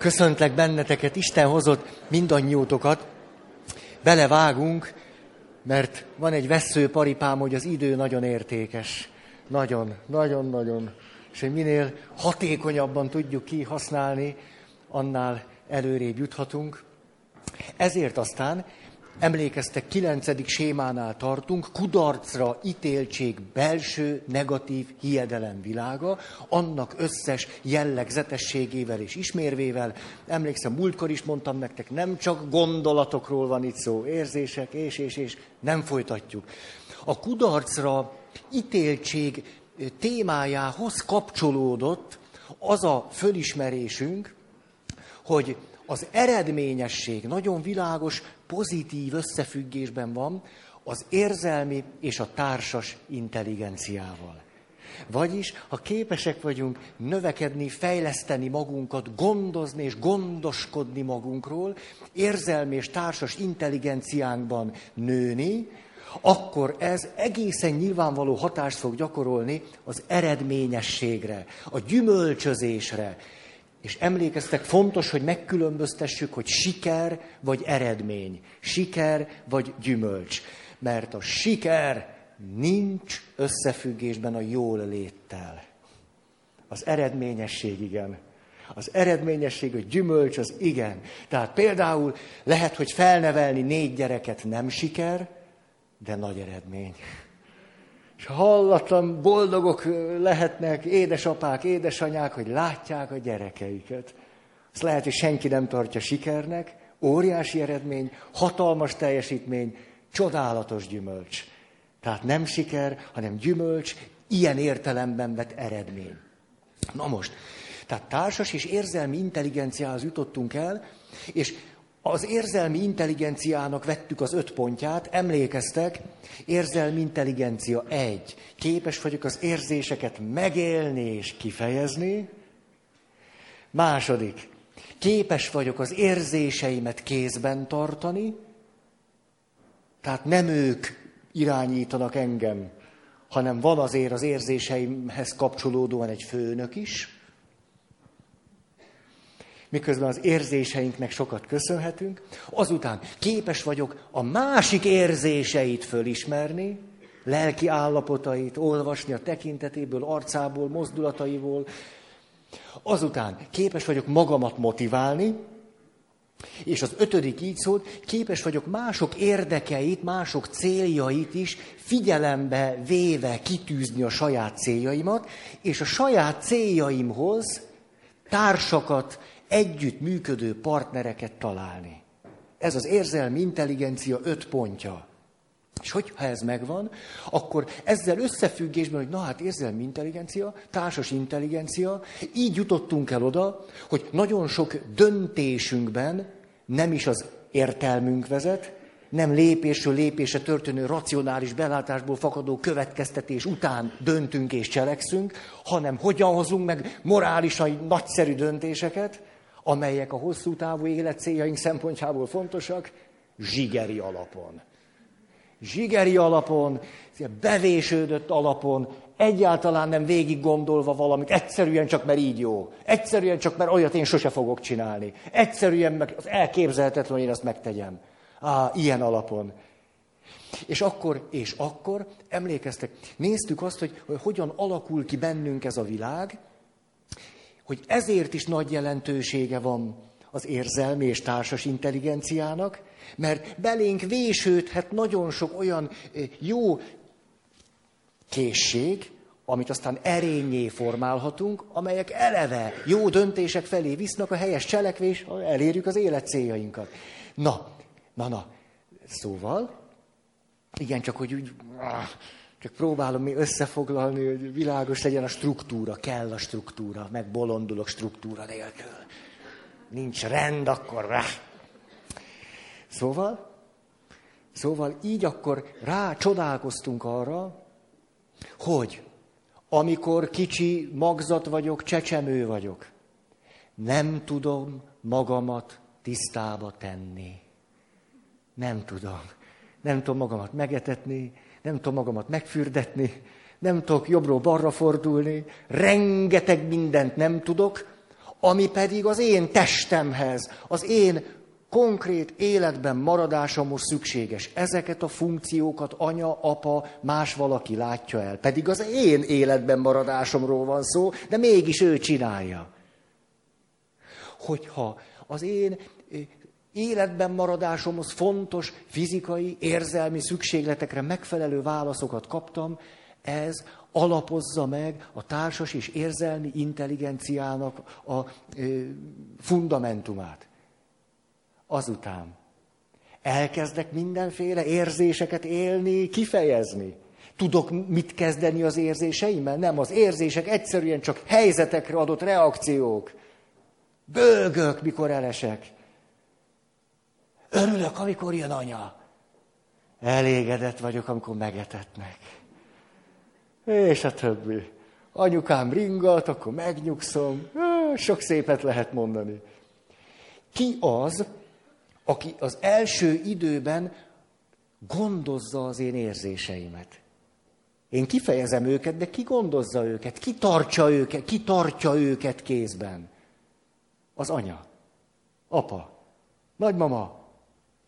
Köszöntlek benneteket, Isten hozott mindannyiótokat. Belevágunk, mert van egy veszőparipám, hogy az idő nagyon értékes. Nagyon, nagyon, nagyon. És hogy minél hatékonyabban tudjuk kihasználni, annál előrébb juthatunk. Ezért aztán Emlékeztek, kilencedik sémánál tartunk, kudarcra ítéltség belső negatív hiedelem világa, annak összes jellegzetességével és ismérvével. Emlékszem, múltkor is mondtam nektek, nem csak gondolatokról van itt szó, érzések, és, és, és, nem folytatjuk. A kudarcra ítéltség témájához kapcsolódott az a fölismerésünk, hogy az eredményesség nagyon világos, pozitív összefüggésben van az érzelmi és a társas intelligenciával. Vagyis, ha képesek vagyunk növekedni, fejleszteni magunkat, gondozni és gondoskodni magunkról, érzelmi és társas intelligenciánkban nőni, akkor ez egészen nyilvánvaló hatást fog gyakorolni az eredményességre, a gyümölcsözésre, és emlékeztek, fontos, hogy megkülönböztessük, hogy siker vagy eredmény, siker vagy gyümölcs. Mert a siker nincs összefüggésben a jól léttel. Az eredményesség igen. Az eredményesség, a gyümölcs az igen. Tehát például lehet, hogy felnevelni négy gyereket nem siker, de nagy eredmény és hallatlan boldogok lehetnek édesapák, édesanyák, hogy látják a gyerekeiket. Azt lehet, hogy senki nem tartja sikernek, óriási eredmény, hatalmas teljesítmény, csodálatos gyümölcs. Tehát nem siker, hanem gyümölcs, ilyen értelemben vett eredmény. Na most, tehát társas és érzelmi intelligenciához jutottunk el, és az érzelmi intelligenciának vettük az öt pontját, emlékeztek, érzelmi intelligencia egy. Képes vagyok az érzéseket megélni és kifejezni. Második, képes vagyok az érzéseimet kézben tartani, tehát nem ők irányítanak engem, hanem van azért az érzéseimhez kapcsolódóan egy főnök is miközben az érzéseinknek sokat köszönhetünk. Azután képes vagyok a másik érzéseit fölismerni, lelki állapotait, olvasni a tekintetéből, arcából, mozdulataiból. Azután képes vagyok magamat motiválni, és az ötödik így szólt, képes vagyok mások érdekeit, mások céljait is figyelembe véve kitűzni a saját céljaimat, és a saját céljaimhoz társakat, együtt működő partnereket találni. Ez az érzelmi intelligencia öt pontja. És hogyha ez megvan, akkor ezzel összefüggésben, hogy na hát érzelmi intelligencia, társas intelligencia, így jutottunk el oda, hogy nagyon sok döntésünkben nem is az értelmünk vezet, nem lépésről lépésre történő racionális belátásból fakadó következtetés után döntünk és cselekszünk, hanem hogyan hozunk meg morálisan nagyszerű döntéseket, amelyek a hosszú távú élet céljaink szempontjából fontosak, zsigeri alapon. Zsigeri alapon, bevésődött alapon, egyáltalán nem végig gondolva valamit, egyszerűen csak mert így jó. Egyszerűen csak mert olyat én sose fogok csinálni. Egyszerűen meg az elképzelhetetlen, hogy én azt megtegyem. Á, ilyen alapon. És akkor, és akkor emlékeztek, néztük azt, hogy, hogy hogyan alakul ki bennünk ez a világ, hogy ezért is nagy jelentősége van az érzelmi és társas intelligenciának, mert belénk vésődhet nagyon sok olyan jó készség, amit aztán erényé formálhatunk, amelyek eleve jó döntések felé visznak a helyes cselekvés, elérjük az élet céljainkat. Na, na, na, szóval, igen, csak hogy úgy, csak próbálom mi összefoglalni, hogy világos legyen a struktúra, kell a struktúra, meg bolondulok struktúra nélkül. Nincs rend, akkor rá. Szóval, szóval így akkor rá csodálkoztunk arra, hogy amikor kicsi magzat vagyok, csecsemő vagyok, nem tudom magamat tisztába tenni. Nem tudom. Nem tudom magamat megetetni, nem tudom magamat megfürdetni, nem tudok jobbról balra fordulni, rengeteg mindent nem tudok, ami pedig az én testemhez, az én konkrét életben maradásomhoz szükséges. Ezeket a funkciókat anya, apa, más valaki látja el. Pedig az én életben maradásomról van szó, de mégis ő csinálja. Hogyha az én életben maradásomhoz fontos fizikai, érzelmi szükségletekre megfelelő válaszokat kaptam, ez alapozza meg a társas és érzelmi intelligenciának a ö, fundamentumát. Azután elkezdek mindenféle érzéseket élni, kifejezni. Tudok mit kezdeni az érzéseimmel? Nem, az érzések egyszerűen csak helyzetekre adott reakciók. Bőgök, mikor elesek. Örülök, amikor jön anya. Elégedett vagyok, amikor megetetnek. És a többi. Anyukám ringat, akkor megnyugszom. Sok szépet lehet mondani. Ki az, aki az első időben gondozza az én érzéseimet? Én kifejezem őket, de ki gondozza őket? Ki tartja őket? Ki tartja őket kézben? Az anya, apa, nagymama,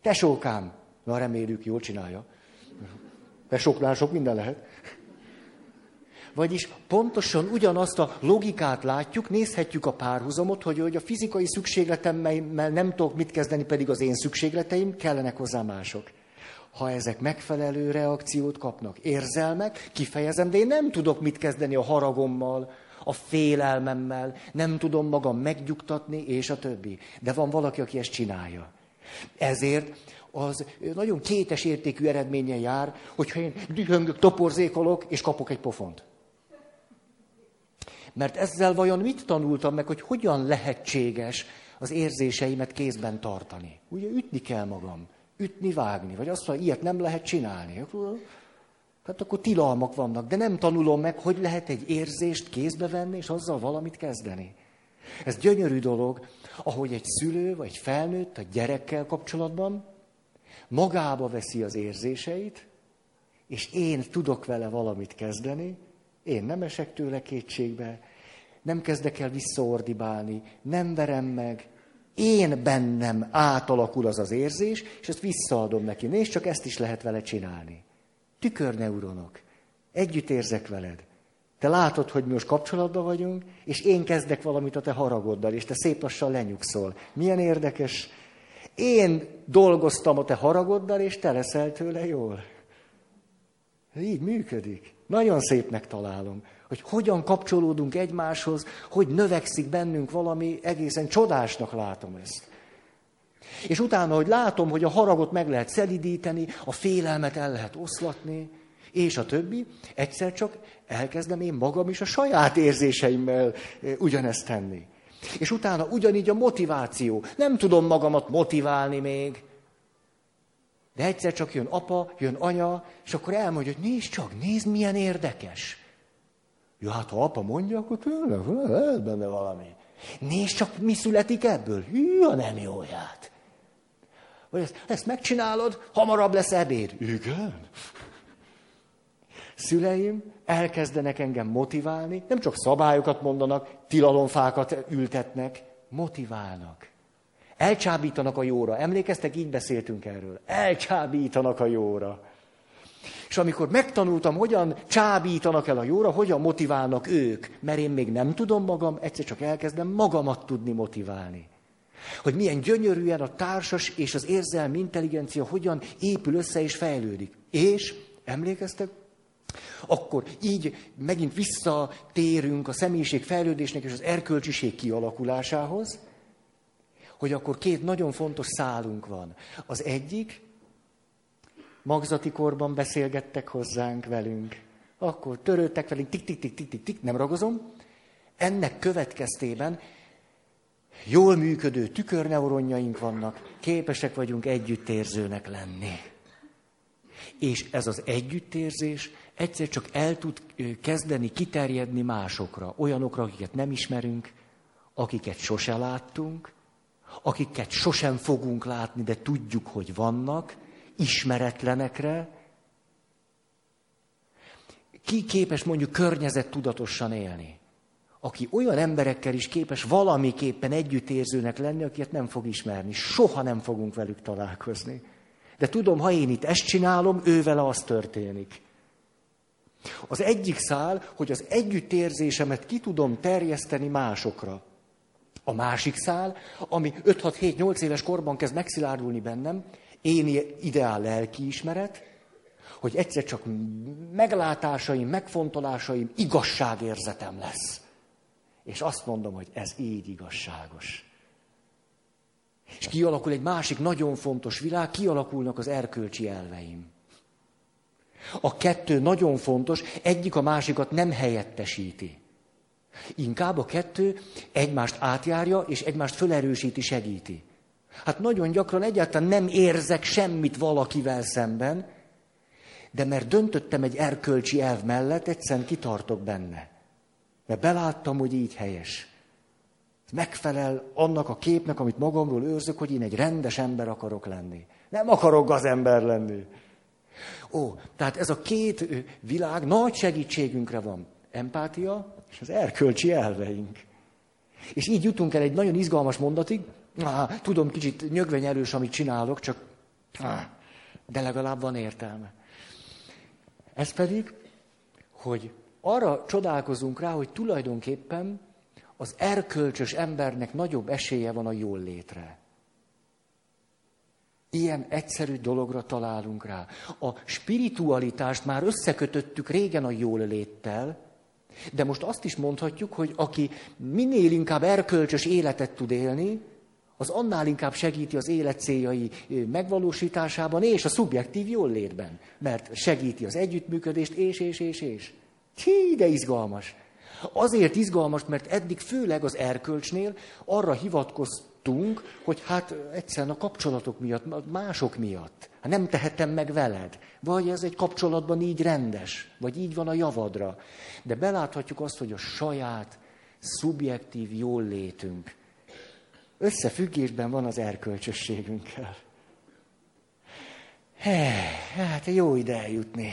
tesókám. Na, reméljük, jól csinálja. Tesóknál sok minden lehet. Vagyis pontosan ugyanazt a logikát látjuk, nézhetjük a párhuzamot, hogy, hogy a fizikai szükségletemmel nem tudok mit kezdeni, pedig az én szükségleteim, kellenek hozzá mások. Ha ezek megfelelő reakciót kapnak, érzelmek, kifejezem, de én nem tudok mit kezdeni a haragommal, a félelmemmel, nem tudom magam megnyugtatni, és a többi. De van valaki, aki ezt csinálja. Ezért az nagyon kétes értékű eredménye jár, hogyha én dühöngök, toporzékolok, és kapok egy pofont. Mert ezzel vajon mit tanultam meg, hogy hogyan lehetséges az érzéseimet kézben tartani? Ugye ütni kell magam, ütni, vágni, vagy azt, hogy ilyet nem lehet csinálni. Hát akkor tilalmak vannak, de nem tanulom meg, hogy lehet egy érzést kézbe venni, és azzal valamit kezdeni. Ez gyönyörű dolog, ahogy egy szülő vagy felnőtt a gyerekkel kapcsolatban magába veszi az érzéseit, és én tudok vele valamit kezdeni, én nem esek tőle kétségbe, nem kezdek el visszaordibálni, nem verem meg, én bennem átalakul az az érzés, és ezt visszaadom neki. Nézd, csak ezt is lehet vele csinálni. Tükörneuronok. Együtt érzek veled. Te látod, hogy mi most kapcsolatban vagyunk, és én kezdek valamit a te haragoddal, és te szép lassan lenyugszol. Milyen érdekes. Én dolgoztam a te haragoddal, és te leszel tőle jól. Így működik. Nagyon szépnek találom, hogy hogyan kapcsolódunk egymáshoz, hogy növekszik bennünk valami, egészen csodásnak látom ezt. És utána, hogy látom, hogy a haragot meg lehet szelidíteni, a félelmet el lehet oszlatni, és a többi, egyszer csak elkezdem én magam is a saját érzéseimmel ugyanezt tenni. És utána ugyanígy a motiváció. Nem tudom magamat motiválni még. De egyszer csak jön apa, jön anya, és akkor elmondja, hogy nézd csak, nézd milyen érdekes. Ja, hát ha apa mondja, akkor tényleg lehet benne valami. Nézd csak, mi születik ebből. Hű, a nem jóját. Vagy ezt, ezt megcsinálod, hamarabb lesz ebéd. Igen. Szüleim elkezdenek engem motiválni, nem csak szabályokat mondanak, tilalomfákat ültetnek, motiválnak. Elcsábítanak a jóra. Emlékeztek, így beszéltünk erről. Elcsábítanak a jóra. És amikor megtanultam, hogyan csábítanak el a jóra, hogyan motiválnak ők, mert én még nem tudom magam, egyszer csak elkezdem magamat tudni motiválni. Hogy milyen gyönyörűen a társas és az érzelmi intelligencia hogyan épül össze és fejlődik. És, emlékeztek, akkor így megint visszatérünk a személyiség fejlődésnek és az erkölcsiség kialakulásához, hogy akkor két nagyon fontos szálunk van. Az egyik, magzati korban beszélgettek hozzánk velünk, akkor törődtek velünk, tik, tik, tik, tik, tik, tik, nem ragozom. Ennek következtében jól működő tükörneuronjaink vannak, képesek vagyunk együttérzőnek lenni. És ez az együttérzés egyszer csak el tud kezdeni kiterjedni másokra, olyanokra, akiket nem ismerünk, akiket sose láttunk, akiket sosem fogunk látni, de tudjuk, hogy vannak, ismeretlenekre. Ki képes mondjuk környezet tudatosan élni? aki olyan emberekkel is képes valamiképpen együttérzőnek lenni, akiket nem fog ismerni. Soha nem fogunk velük találkozni. De tudom, ha én itt ezt csinálom, ővele az történik. Az egyik szál, hogy az együttérzésemet ki tudom terjeszteni másokra. A másik szál, ami 5-6-7-8 éves korban kezd megszilárdulni bennem, én ideál lelkiismeret, hogy egyszer csak meglátásaim, megfontolásaim, igazságérzetem lesz. És azt mondom, hogy ez így igazságos. És kialakul egy másik nagyon fontos világ, kialakulnak az erkölcsi elveim. A kettő nagyon fontos, egyik a másikat nem helyettesíti. Inkább a kettő egymást átjárja, és egymást fölerősíti, segíti. Hát nagyon gyakran egyáltalán nem érzek semmit valakivel szemben, de mert döntöttem egy erkölcsi elv mellett, egyszerűen kitartok benne. Mert beláttam, hogy így helyes. Megfelel annak a képnek, amit magamról őrzök, hogy én egy rendes ember akarok lenni. Nem akarok az ember lenni. Ó, tehát ez a két világ nagy segítségünkre van. Empátia és az erkölcsi elveink. És így jutunk el egy nagyon izgalmas mondatig. Ah, tudom, kicsit nyögvenyelős, amit csinálok, csak ah, de legalább van értelme. Ez pedig, hogy arra csodálkozunk rá, hogy tulajdonképpen az erkölcsös embernek nagyobb esélye van a jól létre. Ilyen egyszerű dologra találunk rá. A spiritualitást már összekötöttük régen a jól léttel, de most azt is mondhatjuk, hogy aki minél inkább erkölcsös életet tud élni, az annál inkább segíti az élet céljai megvalósításában és a szubjektív jól. Mert segíti az együttműködést, és, és, és, és. Hí, de izgalmas. Azért izgalmas, mert eddig főleg az erkölcsnél arra hivatkoztunk, hogy hát egyszerűen a kapcsolatok miatt, mások miatt. Hát nem tehetem meg veled. Vagy ez egy kapcsolatban így rendes, vagy így van a javadra. De beláthatjuk azt, hogy a saját szubjektív jól létünk összefüggésben van az erkölcsösségünkkel. He, hát jó ide eljutni.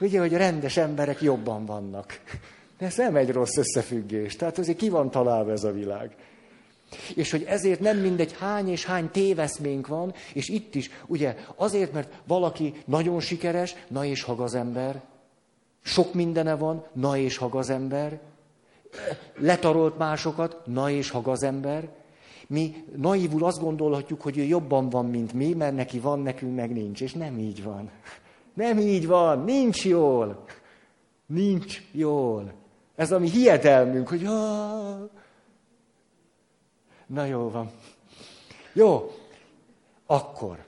Ugye, hogy rendes emberek jobban vannak. De ez nem egy rossz összefüggés. Tehát azért ki van találva ez a világ. És hogy ezért nem mindegy hány és hány téveszménk van, és itt is, ugye, azért, mert valaki nagyon sikeres, na és hagazember, sok mindene van, na és hagazember, letarolt másokat, na és hagazember, mi naívul azt gondolhatjuk, hogy ő jobban van, mint mi, mert neki van, nekünk meg nincs. És nem így van. Nem így van, nincs jól. Nincs jól. Ez a mi hiedelmünk, hogy Na jó van. Jó, akkor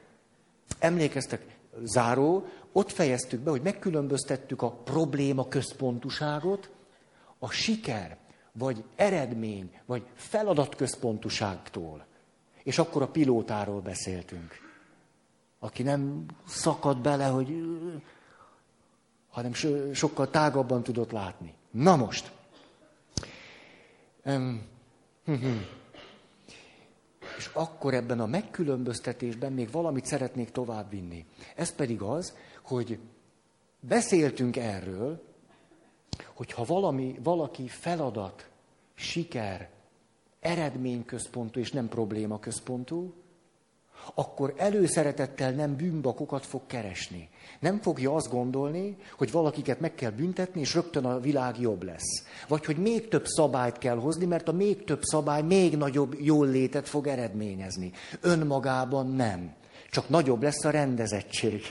emlékeztek, záró, ott fejeztük be, hogy megkülönböztettük a probléma központuságot, a siker vagy eredmény, vagy feladatközpontuságtól. És akkor a pilótáról beszéltünk, aki nem szakad bele, hogy hanem sokkal tágabban tudott látni. Na most. Um, és akkor ebben a megkülönböztetésben még valamit szeretnék továbbvinni. Ez pedig az, hogy beszéltünk erről, hogyha valami, valaki feladat, siker, eredményközpontú és nem problémaközpontú, akkor előszeretettel nem bűnbakokat fog keresni. Nem fogja azt gondolni, hogy valakiket meg kell büntetni, és rögtön a világ jobb lesz. Vagy hogy még több szabályt kell hozni, mert a még több szabály még nagyobb jól létet fog eredményezni. Önmagában nem. Csak nagyobb lesz a rendezettség.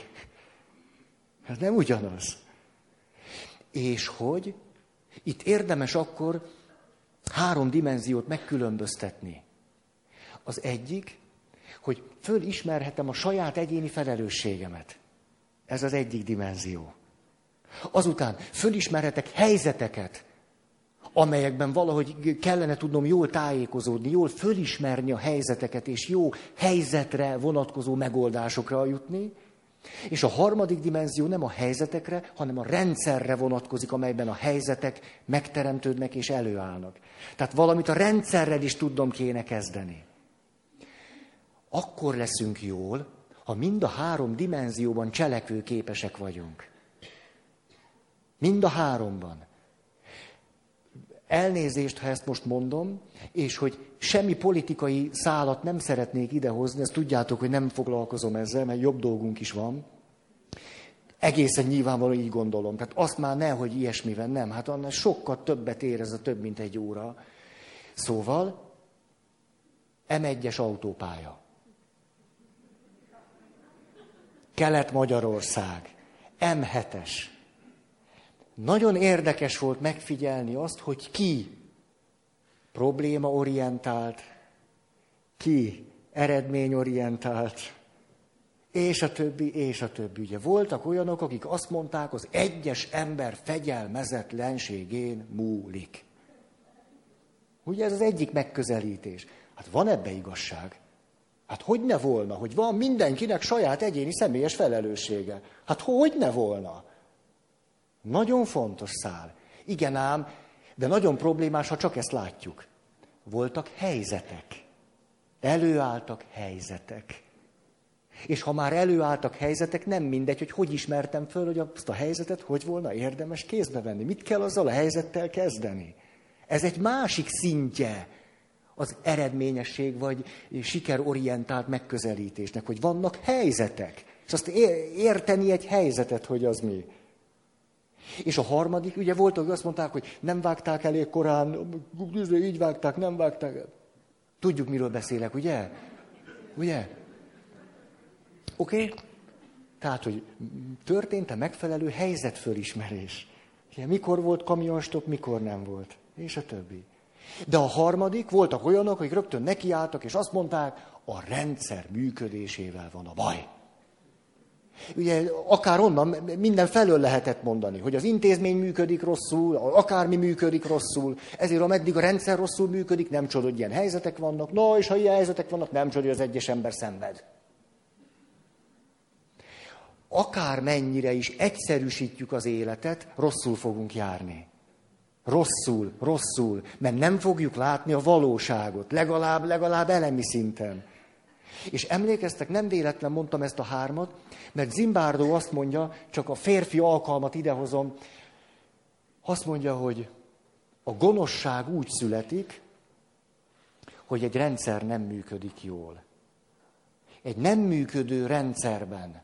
Ez nem ugyanaz. És hogy itt érdemes akkor három dimenziót megkülönböztetni. Az egyik, hogy fölismerhetem a saját egyéni felelősségemet. Ez az egyik dimenzió. Azután fölismerhetek helyzeteket, amelyekben valahogy kellene tudnom jól tájékozódni, jól fölismerni a helyzeteket, és jó helyzetre vonatkozó megoldásokra jutni. És a harmadik dimenzió nem a helyzetekre, hanem a rendszerre vonatkozik, amelyben a helyzetek megteremtődnek és előállnak. Tehát valamit a rendszerrel is tudnom kéne kezdeni. Akkor leszünk jól, ha mind a három dimenzióban cselekvő képesek vagyunk. Mind a háromban. elnézést, ha ezt most mondom, és hogy semmi politikai szálat nem szeretnék idehozni, ezt tudjátok, hogy nem foglalkozom ezzel, mert jobb dolgunk is van. Egészen nyilvánvalóan így gondolom. Tehát azt már ne, hogy ilyesmivel nem. Hát annál sokkal többet ér ez a több, mint egy óra. Szóval, M1-es autópálya. Kelet-Magyarország. M7-es. Nagyon érdekes volt megfigyelni azt, hogy ki problémaorientált, ki eredményorientált, és a többi, és a többi. Ugye voltak olyanok, akik azt mondták, az egyes ember fegyelmezetlenségén múlik. Ugye ez az egyik megközelítés. Hát van ebbe igazság. Hát hogy ne volna, hogy van mindenkinek saját egyéni személyes felelőssége. Hát hogy ne volna? Nagyon fontos szál. Igen ám, de nagyon problémás, ha csak ezt látjuk. Voltak helyzetek. Előálltak helyzetek. És ha már előálltak helyzetek, nem mindegy, hogy hogy ismertem föl, hogy azt a helyzetet hogy volna érdemes kézbe venni. Mit kell azzal a helyzettel kezdeni? Ez egy másik szintje az eredményesség vagy sikerorientált megközelítésnek, hogy vannak helyzetek. És azt érteni egy helyzetet, hogy az mi. És a harmadik, ugye volt, hogy azt mondták, hogy nem vágták elég korán, így vágták, nem vágták. Tudjuk, miről beszélek, ugye? Ugye? Oké? Okay? Tehát, hogy történt a megfelelő helyzetfölismerés. Ugye, mikor volt kamionstop, mikor nem volt. És a többi. De a harmadik, voltak olyanok, hogy rögtön nekiálltak, és azt mondták, a rendszer működésével van a baj. Ugye akár onnan minden felől lehetett mondani, hogy az intézmény működik rosszul, akármi működik rosszul, ezért ameddig a rendszer rosszul működik, nem csoda, hogy ilyen helyzetek vannak, no, és ha ilyen helyzetek vannak, nem csoda, hogy az egyes ember szenved. Akár mennyire is egyszerűsítjük az életet, rosszul fogunk járni. Rosszul, rosszul, mert nem fogjuk látni a valóságot, legalább, legalább elemi szinten. És emlékeztek, nem véletlen mondtam ezt a hármat, mert Zimbárdó azt mondja, csak a férfi alkalmat idehozom, azt mondja, hogy a gonoszság úgy születik, hogy egy rendszer nem működik jól. Egy nem működő rendszerben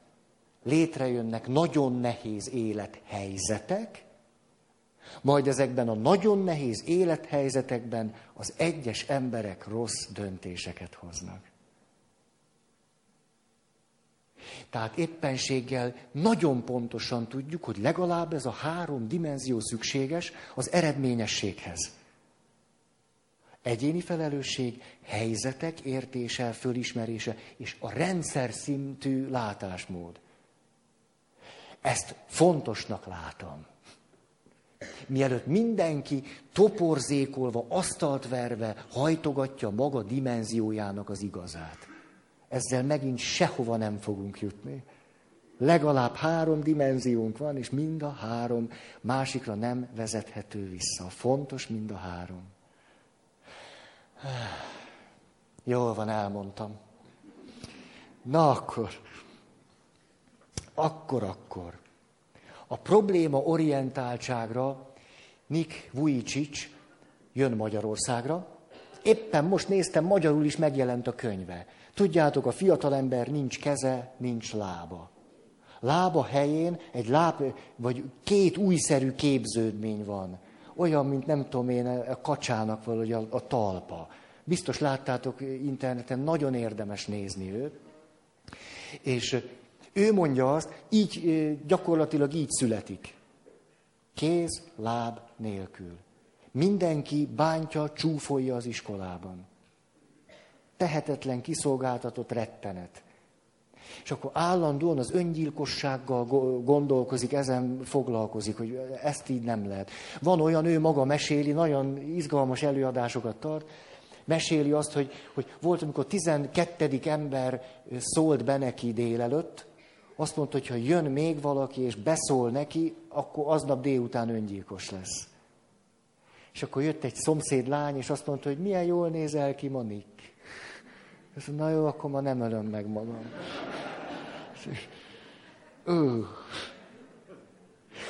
létrejönnek nagyon nehéz élethelyzetek, majd ezekben a nagyon nehéz élethelyzetekben az egyes emberek rossz döntéseket hoznak. Tehát éppenséggel nagyon pontosan tudjuk, hogy legalább ez a három dimenzió szükséges az eredményességhez. Egyéni felelősség, helyzetek értése, fölismerése, és a rendszer szintű látásmód. Ezt fontosnak látom. Mielőtt mindenki toporzékolva, asztalt verve hajtogatja maga dimenziójának az igazát. Ezzel megint sehova nem fogunk jutni. Legalább három dimenziónk van, és mind a három másikra nem vezethető vissza. Fontos mind a három. Jól van, elmondtam. Na akkor, akkor, akkor. A probléma orientáltságra Nick Vujicic jön Magyarországra. Éppen most néztem, magyarul is megjelent a könyve. Tudjátok, a fiatalember nincs keze, nincs lába. Lába helyén egy láb, vagy két újszerű képződmény van. Olyan, mint nem tudom én, a kacsának valahogy a, a talpa. Biztos láttátok interneten, nagyon érdemes nézni őt. És ő mondja azt, így gyakorlatilag így születik. Kéz, láb nélkül. Mindenki bántja, csúfolja az iskolában tehetetlen, kiszolgáltatott rettenet. És akkor állandóan az öngyilkossággal gondolkozik, ezen foglalkozik, hogy ezt így nem lehet. Van olyan, ő maga meséli, nagyon izgalmas előadásokat tart, meséli azt, hogy, hogy volt, amikor 12. ember szólt be neki délelőtt, azt mondta, hogy ha jön még valaki és beszól neki, akkor aznap délután öngyilkos lesz. És akkor jött egy szomszéd lány, és azt mondta, hogy milyen jól nézel ki, Monik. És na jó, akkor ma nem ölöm meg magam. Ő.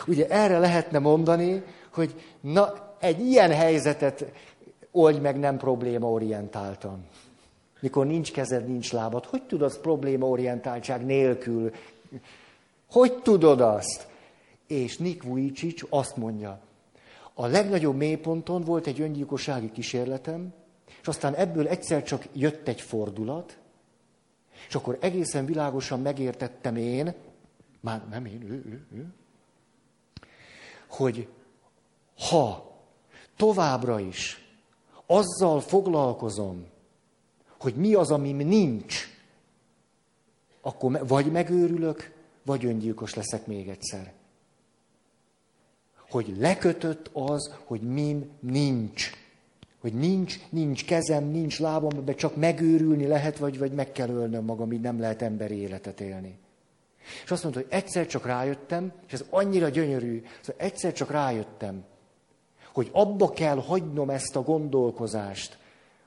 Ugye erre lehetne mondani, hogy na, egy ilyen helyzetet oldj meg nem problémaorientáltan. Mikor nincs kezed, nincs lábad. Hogy tudod problémaorientáltság nélkül? Hogy tudod azt? És Nick Vujicic azt mondja, a legnagyobb mélyponton volt egy öngyilkossági kísérletem, és aztán ebből egyszer csak jött egy fordulat, és akkor egészen világosan megértettem én, már nem én, ő, ő, ő, hogy ha továbbra is azzal foglalkozom, hogy mi az, amim nincs, akkor vagy megőrülök, vagy öngyilkos leszek még egyszer. Hogy lekötött az, hogy mim nincs. Hogy nincs, nincs kezem, nincs lábam, de csak megőrülni lehet, vagy, vagy meg kell ölnöm magam, így nem lehet emberi életet élni. És azt mondta, hogy egyszer csak rájöttem, és ez annyira gyönyörű, szóval egyszer csak rájöttem, hogy abba kell hagynom ezt a gondolkozást,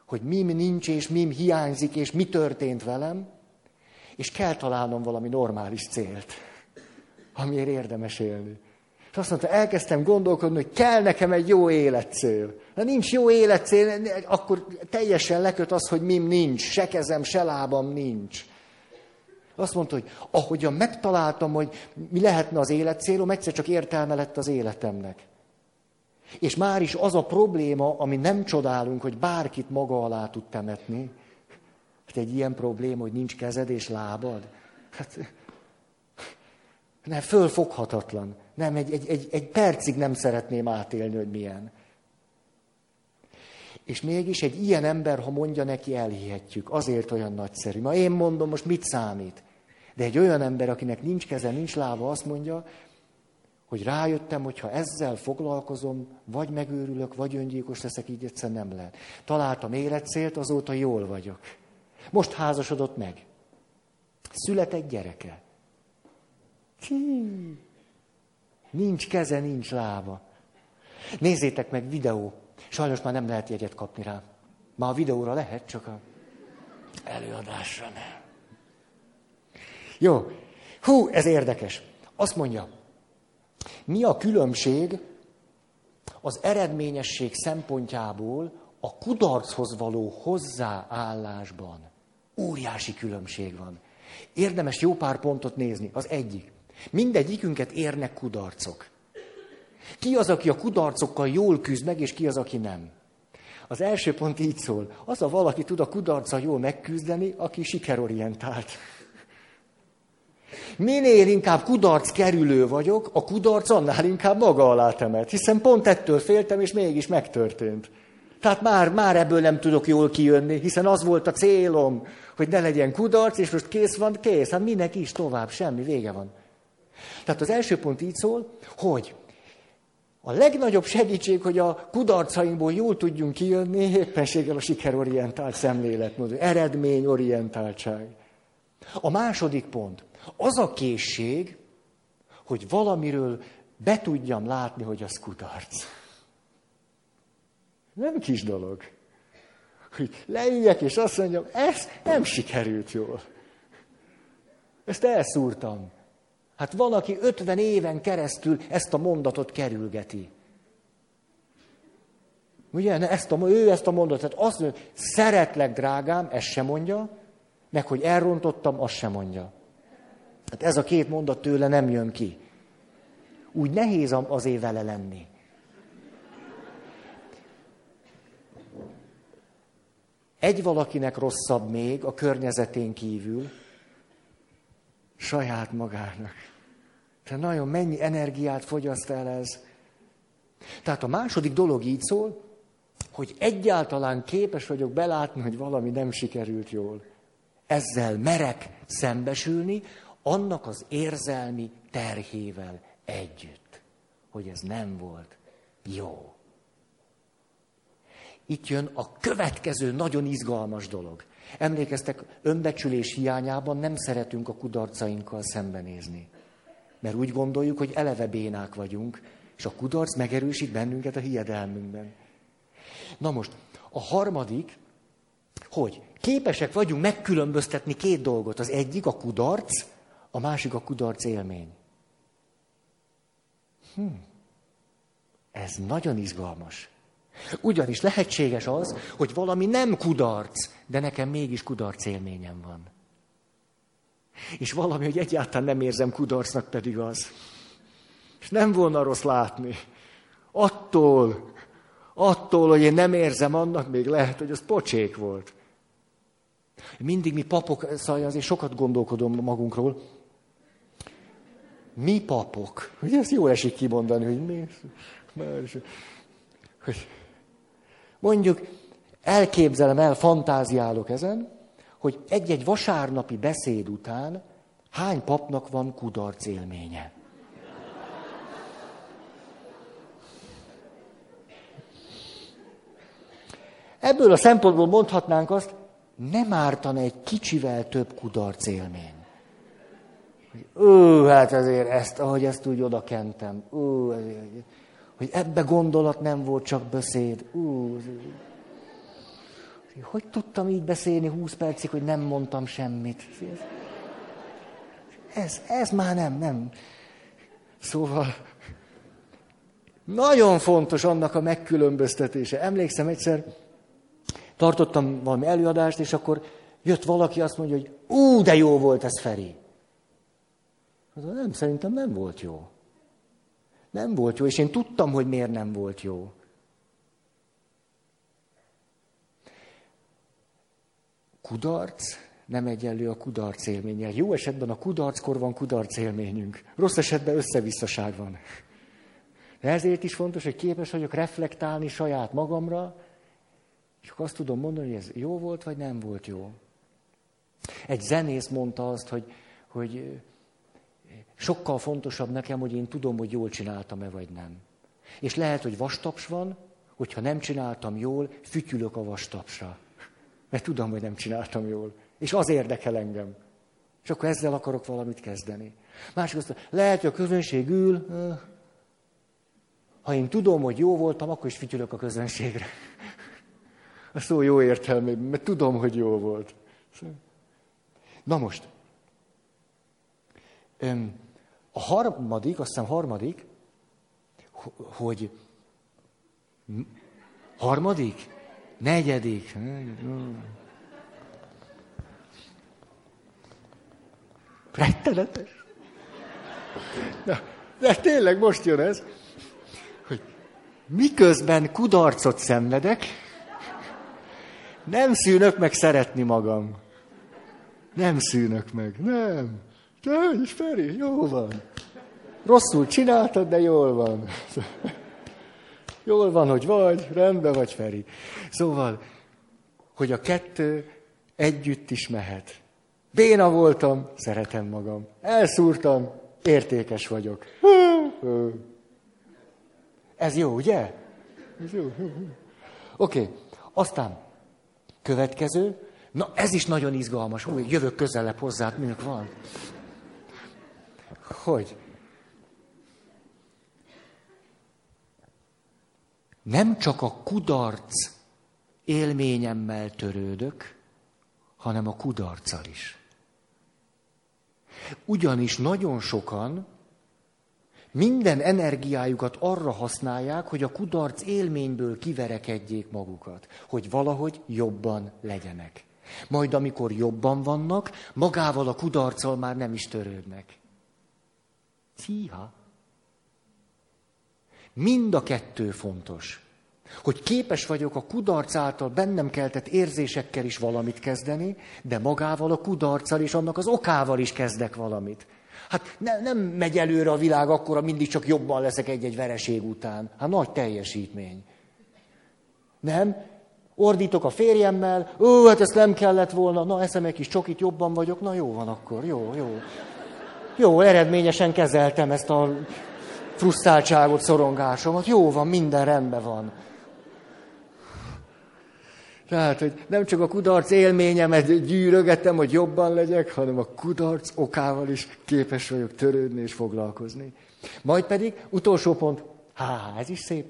hogy mim nincs, és mim hiányzik, és mi történt velem, és kell találnom valami normális célt, amiért érdemes élni. És azt mondta, elkezdtem gondolkodni, hogy kell nekem egy jó életcél. Ha nincs jó életcél, akkor teljesen leköt az, hogy mim nincs, se kezem, se lábam nincs. Azt mondta, hogy ahogyan megtaláltam, hogy mi lehetne az életcélom, egyszer csak értelme lett az életemnek. És már is az a probléma, ami nem csodálunk, hogy bárkit maga alá tud temetni. Hát egy ilyen probléma, hogy nincs kezed és lábad. Hát, nem, fölfoghatatlan. Nem, egy, egy, egy, egy percig nem szeretném átélni, hogy milyen. És mégis egy ilyen ember, ha mondja neki, elhihetjük. Azért olyan nagyszerű. Ma én mondom, most mit számít? De egy olyan ember, akinek nincs keze, nincs lába, azt mondja, hogy rájöttem, hogy ha ezzel foglalkozom, vagy megőrülök, vagy öngyilkos leszek, így egyszer nem lehet. Találtam életcélt, azóta jól vagyok. Most házasodott meg. Született gyereke. Hí. Nincs keze, nincs lába. Nézzétek meg videó. Sajnos már nem lehet jegyet kapni rá. Már a videóra lehet, csak a előadásra nem. Jó. Hú, ez érdekes. Azt mondja, mi a különbség az eredményesség szempontjából a kudarchoz való hozzáállásban? Óriási különbség van. Érdemes jó pár pontot nézni. Az egyik. Mindegyikünket érnek kudarcok. Ki az, aki a kudarcokkal jól küzd meg, és ki az, aki nem? Az első pont így szól. Az a valaki tud a kudarca jól megküzdeni, aki sikerorientált. Minél inkább kudarc kerülő vagyok, a kudarc annál inkább maga alá temelt, hiszen pont ettől féltem, és mégis megtörtént. Tehát már, már ebből nem tudok jól kijönni, hiszen az volt a célom, hogy ne legyen kudarc, és most kész van, kész. Hát minek is tovább, semmi, vége van. Tehát az első pont így szól, hogy a legnagyobb segítség, hogy a kudarcainkból jól tudjunk kijönni, éppenséggel a sikerorientált szemléletmód, eredményorientáltság. A második pont, az a készség, hogy valamiről be tudjam látni, hogy az kudarc. Nem kis dolog. Hogy leüljek, és azt mondjam, ez nem sikerült jól. Ezt elszúrtam. Hát van, aki 50 éven keresztül ezt a mondatot kerülgeti. Ugye, ezt a, ő ezt a mondatot, azt mondja, szeretlek, drágám, ezt sem mondja, meg hogy elrontottam, azt sem mondja. Hát ez a két mondat tőle nem jön ki. Úgy nehéz azért vele lenni. Egy valakinek rosszabb még a környezetén kívül, saját magának. Tehát nagyon mennyi energiát fogyaszt el ez. Tehát a második dolog így szól, hogy egyáltalán képes vagyok belátni, hogy valami nem sikerült jól. Ezzel merek szembesülni, annak az érzelmi terhével együtt, hogy ez nem volt jó. Itt jön a következő nagyon izgalmas dolog. Emlékeztek, önbecsülés hiányában nem szeretünk a kudarcainkkal szembenézni. Mert úgy gondoljuk, hogy eleve bénák vagyunk, és a kudarc megerősít bennünket a hiedelmünkben. Na most, a harmadik, hogy képesek vagyunk megkülönböztetni két dolgot. Az egyik a kudarc, a másik a kudarc élmény. Hm. ez nagyon izgalmas. Ugyanis lehetséges az, hogy valami nem kudarc, de nekem mégis kudarc élményem van. És valami, hogy egyáltalán nem érzem kudarcnak, pedig az. És nem volna rossz látni. Attól, attól, hogy én nem érzem annak, még lehet, hogy az pocsék volt. Mindig mi papok, szóval azért sokat gondolkodom magunkról. Mi papok? Ugye ezt jól esik kimondani, hogy mi? Hogy mondjuk elképzelem el, fantáziálok ezen, hogy egy-egy vasárnapi beszéd után hány papnak van kudarc élménye. Ebből a szempontból mondhatnánk azt, nem ártana egy kicsivel több kudarc élmény. Ő, hát azért ezt, ahogy ezt úgy oda kentem. Ó, hogy ebbe gondolat nem volt, csak beszéd. Ó, hogy tudtam így beszélni húsz percig, hogy nem mondtam semmit? Ez, ez már nem, nem. Szóval nagyon fontos annak a megkülönböztetése. Emlékszem egyszer, tartottam valami előadást, és akkor jött valaki, azt mondja, hogy ú, de jó volt ez, Feri. Az nem, szerintem nem volt jó. Nem volt jó, és én tudtam, hogy miért nem volt jó. Kudarc nem egyenlő a kudarc élménnyel. Jó esetben a kudarckor van kudarc élményünk. Rossz esetben összevisszaság van. De ezért is fontos, hogy képes vagyok reflektálni saját magamra, és akkor azt tudom mondani, hogy ez jó volt, vagy nem volt jó. Egy zenész mondta azt, hogy, hogy sokkal fontosabb nekem, hogy én tudom, hogy jól csináltam-e, vagy nem. És lehet, hogy vastaps van, hogyha nem csináltam jól, fütyülök a vastapsra. Mert tudom, hogy nem csináltam jól. És az érdekel engem. És akkor ezzel akarok valamit kezdeni. Másik azt lehet, hogy a közönség ül, ha én tudom, hogy jó voltam, akkor is fütyülök a közönségre. A szó jó értelmében, mert tudom, hogy jó volt. Na most, a harmadik, azt hiszem harmadik, hogy harmadik, negyedik, rettenetes. Na, de tényleg most jön ez, hogy miközben kudarcot szenvedek, nem szűnök meg szeretni magam. Nem szűnök meg, nem. Te is, Feri, jó van. Rosszul csináltad, de jól van. Jól van, hogy vagy, rendben vagy, Feri. Szóval, hogy a kettő együtt is mehet. Béna voltam, szeretem magam. Elszúrtam, értékes vagyok. Ez jó, ugye? Ez jó. Oké, okay. aztán következő. Na, ez is nagyon izgalmas. Új, jövök közelebb hozzád, minek van. Hogy? Nem csak a kudarc élményemmel törődök, hanem a kudarccal is. Ugyanis nagyon sokan minden energiájukat arra használják, hogy a kudarc élményből kiverekedjék magukat, hogy valahogy jobban legyenek. Majd amikor jobban vannak, magával a kudarccal már nem is törődnek. Szíha. Mind a kettő fontos. Hogy képes vagyok a kudarc által bennem keltett érzésekkel is valamit kezdeni, de magával a kudarccal és annak az okával is kezdek valamit. Hát ne, nem megy előre a világ akkor, mindig csak jobban leszek egy-egy vereség után. Hát nagy teljesítmény. Nem? Ordítok a férjemmel, ó, hát ezt nem kellett volna, na eszem egy kis csokit, jobban vagyok, na jó van akkor, jó, jó. Jó, eredményesen kezeltem ezt a frusztráltságot, szorongásomat. Jó van, minden rendben van. Tehát, hogy nem csak a kudarc élményemet gyűrögetem, hogy jobban legyek, hanem a kudarc okával is képes vagyok törődni és foglalkozni. Majd pedig, utolsó pont, há, ez is szép,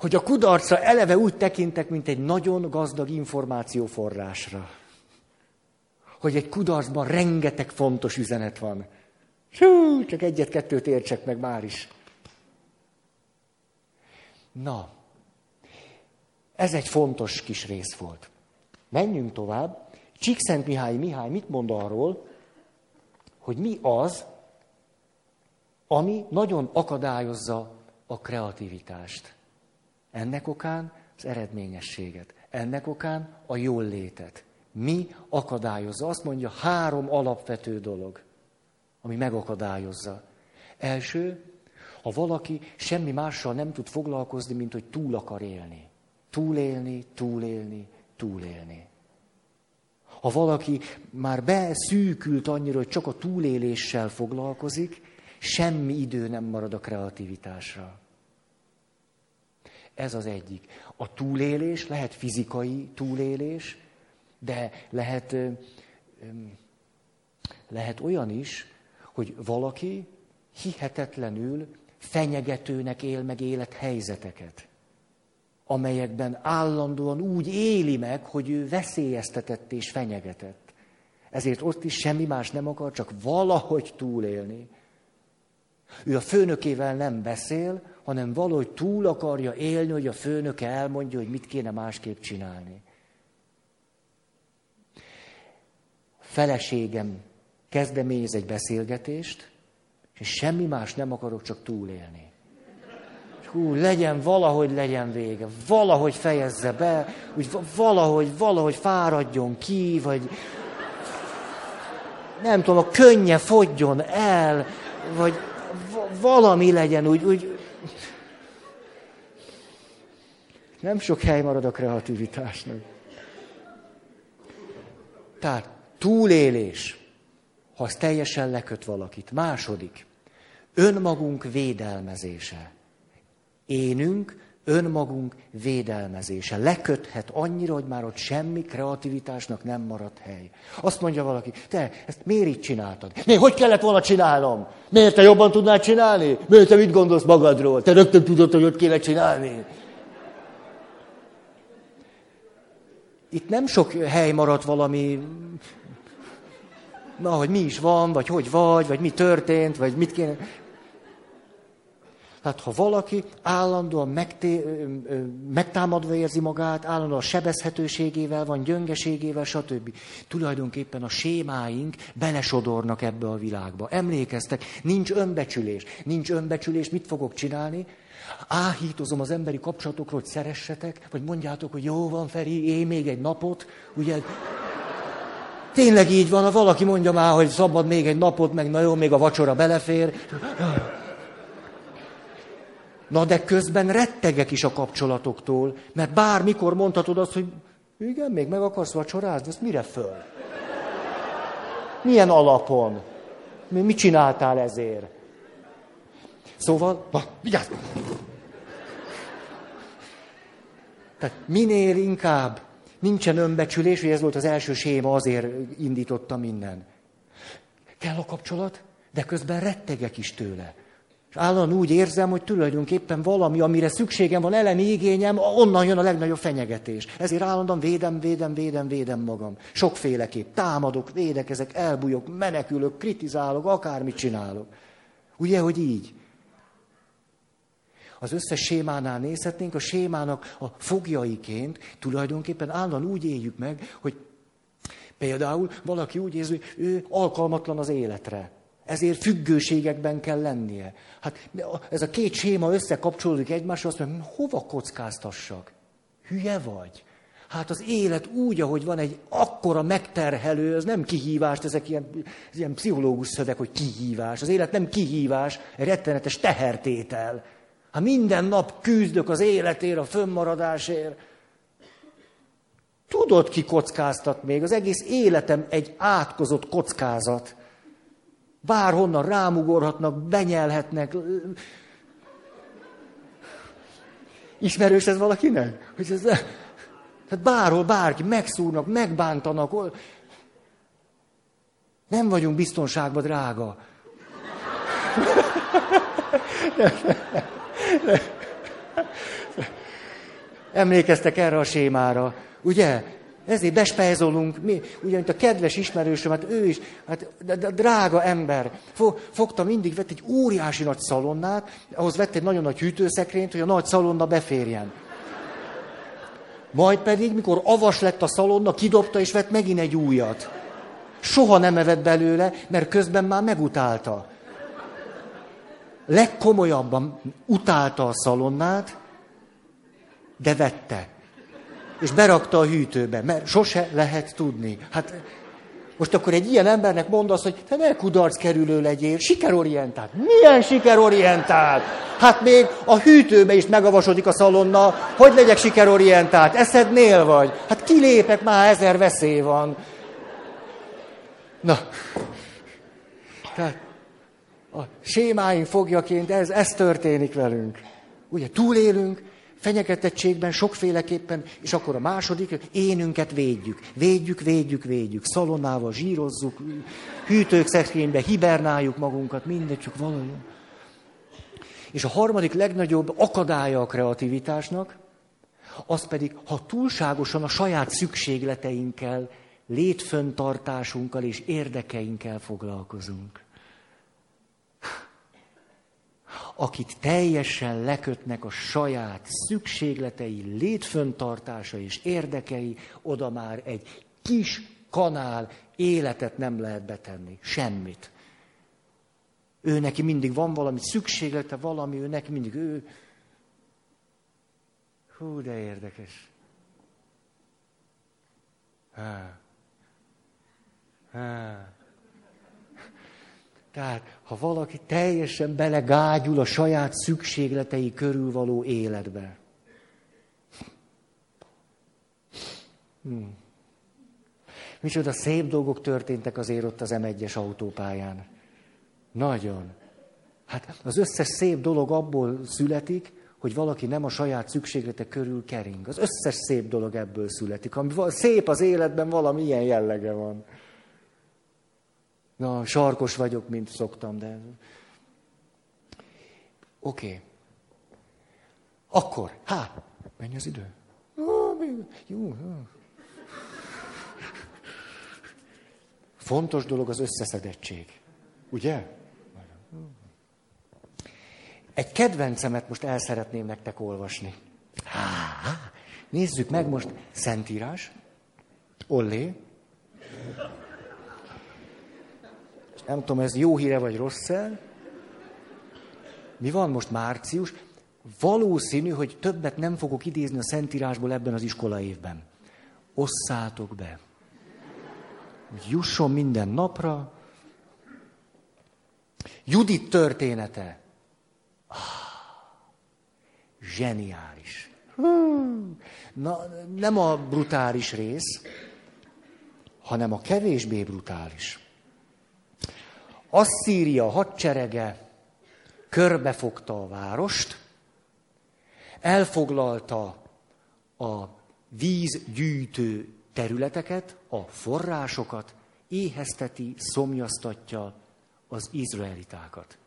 hogy a kudarcra eleve úgy tekintek, mint egy nagyon gazdag információforrásra hogy egy kudarcban rengeteg fontos üzenet van. Hú, csak egyet-kettőt értsek meg már is. Na, ez egy fontos kis rész volt. Menjünk tovább. Csíkszent Mihály Mihály mit mond arról, hogy mi az, ami nagyon akadályozza a kreativitást. Ennek okán az eredményességet, ennek okán a jól létet. Mi akadályozza? Azt mondja, három alapvető dolog, ami megakadályozza. Első, ha valaki semmi mással nem tud foglalkozni, mint hogy túl akar élni. Túlélni, túlélni, túlélni. Ha valaki már beszűkült annyira, hogy csak a túléléssel foglalkozik, semmi idő nem marad a kreativitásra. Ez az egyik. A túlélés lehet fizikai túlélés, de lehet, lehet olyan is, hogy valaki hihetetlenül fenyegetőnek él meg élethelyzeteket, amelyekben állandóan úgy éli meg, hogy ő veszélyeztetett és fenyegetett. Ezért ott is semmi más nem akar, csak valahogy túlélni. Ő a főnökével nem beszél, hanem valahogy túl akarja élni, hogy a főnöke elmondja, hogy mit kéne másképp csinálni. Feleségem kezdeményez egy beszélgetést, és semmi más nem akarok, csak túlélni. Hú, legyen, valahogy legyen vége, valahogy fejezze be, úgy valahogy, valahogy fáradjon ki, vagy nem tudom, a könnye fogjon el, vagy valami legyen, úgy, úgy nem sok hely marad a kreativitásnak. Tehát túlélés ha az teljesen leköt valakit. Második, önmagunk védelmezése. Énünk, önmagunk védelmezése. Leköthet annyira, hogy már ott semmi kreativitásnak nem maradt hely. Azt mondja valaki, te ezt miért így csináltad? Miért, hogy kellett volna csinálnom? Miért te jobban tudnád csinálni? Miért te mit gondolsz magadról? Te rögtön tudod, hogy ott kéne csinálni. Itt nem sok hely maradt valami na, hogy mi is van, vagy hogy vagy, vagy mi történt, vagy mit kéne. Tehát ha valaki állandóan megté, megtámadva érzi magát, állandóan sebezhetőségével van, gyöngeségével, stb. Tulajdonképpen a sémáink belesodornak ebbe a világba. Emlékeztek, nincs önbecsülés. Nincs önbecsülés, mit fogok csinálni? Áhítozom az emberi kapcsolatokról, hogy szeressetek, vagy mondjátok, hogy jó van, Feri, én még egy napot, ugye Tényleg így van, ha valaki mondja már, hogy szabad még egy napot, meg na jó, még a vacsora belefér. Na de közben rettegek is a kapcsolatoktól, mert bármikor mondhatod azt, hogy igen, még meg akarsz vacsorázni, ezt mire föl? Milyen alapon? Mit csináltál ezért? Szóval, na, vigyázz! Tehát minél inkább Nincsen önbecsülés, hogy ez volt az első séma, azért indította minden. Kell a kapcsolat, de közben rettegek is tőle. És állandóan úgy érzem, hogy tulajdonképpen valami, amire szükségem van, elemi igényem, onnan jön a legnagyobb fenyegetés. Ezért állandóan védem, védem, védem, védem magam. Sokféleképp. Támadok, védekezek, elbújok, menekülök, kritizálok, akármit csinálok. Ugye, hogy így? Az összes sémánál nézhetnénk, a sémának a fogjaiként tulajdonképpen állandóan úgy éljük meg, hogy például valaki úgy érzi, hogy ő alkalmatlan az életre. Ezért függőségekben kell lennie. Hát ez a két séma összekapcsolódik egymásra, azt mondja, hova kockáztassak? Hülye vagy? Hát az élet úgy, ahogy van, egy akkora megterhelő, az nem kihívás, ezek ilyen, ilyen pszichológus szöveg, hogy kihívás. Az élet nem kihívás, egy rettenetes tehertétel. Ha minden nap küzdök az életért, a fönnmaradásért, tudod, ki kockáztat még? Az egész életem egy átkozott kockázat. Bárhonnan rámugorhatnak, benyelhetnek. Ismerős ez valakinek? Hogy ez, tehát bárhol bárki, megszúrnak, megbántanak. Nem vagyunk biztonságban, drága. Emlékeztek erre a sémára, ugye? Ezért bespejzolunk, mi, ugyanis a kedves ismerősöm, hát ő is, hát de, de, drága ember, fogta mindig, vett egy óriási nagy szalonnát, ahhoz vett egy nagyon nagy hűtőszekrényt, hogy a nagy szalonna beférjen. Majd pedig, mikor avas lett a szalonna, kidobta és vett megint egy újat. Soha nem evett belőle, mert közben már megutálta. Legkomolyabban utálta a szalonnát, de vette és berakta a hűtőbe, mert sose lehet tudni. Hát most akkor egy ilyen embernek mondasz, hogy te ne kudarc kerülő legyél, sikerorientált. Milyen sikerorientált? Hát még a hűtőbe is megavasodik a szalonna, hogy legyek sikerorientált, eszednél vagy? Hát kilépek, már ezer veszély van. Na, tehát a sémáink fogjaként ez, ez történik velünk. Ugye túlélünk, fenyegetettségben sokféleképpen, és akkor a második, énünket védjük. Védjük, védjük, védjük. Szalonnával zsírozzuk, hűtők szekrénybe hibernáljuk magunkat, mindegy, csak valami. És a harmadik legnagyobb akadálya a kreativitásnak, az pedig, ha túlságosan a saját szükségleteinkkel, létföntartásunkkal és érdekeinkkel foglalkozunk akit teljesen lekötnek a saját szükségletei, létföntartása és érdekei, oda már egy kis kanál életet nem lehet betenni. Semmit. Ő neki mindig van valami szükséglete, valami, ő neki mindig ő. Hú, de érdekes. Há. Há. Tehát, ha valaki teljesen belegágyul a saját szükségletei körül való életbe. Hmm. Micsoda szép dolgok történtek azért ott az M1-es autópályán. Nagyon. Hát az összes szép dolog abból születik, hogy valaki nem a saját szükséglete körül kering. Az összes szép dolog ebből születik. Ami szép az életben, valami ilyen jellege van. Na, sarkos vagyok, mint szoktam, de... Oké. Okay. Akkor, hát, mennyi az idő? Jó, jó. Fontos dolog az összeszedettség. Ugye? Egy kedvencemet most el szeretném nektek olvasni. Nézzük meg most Szentírás. Ollé nem tudom, ez jó híre vagy rossz -e. Mi van most március? Valószínű, hogy többet nem fogok idézni a Szentírásból ebben az iskola évben. Osszátok be. Jusson minden napra. Judit története. Ah, zseniális. Na, nem a brutális rész, hanem a kevésbé brutális. Asszíria hadserege körbefogta a várost, elfoglalta a vízgyűjtő területeket, a forrásokat, éhezteti, szomjaztatja az izraelitákat.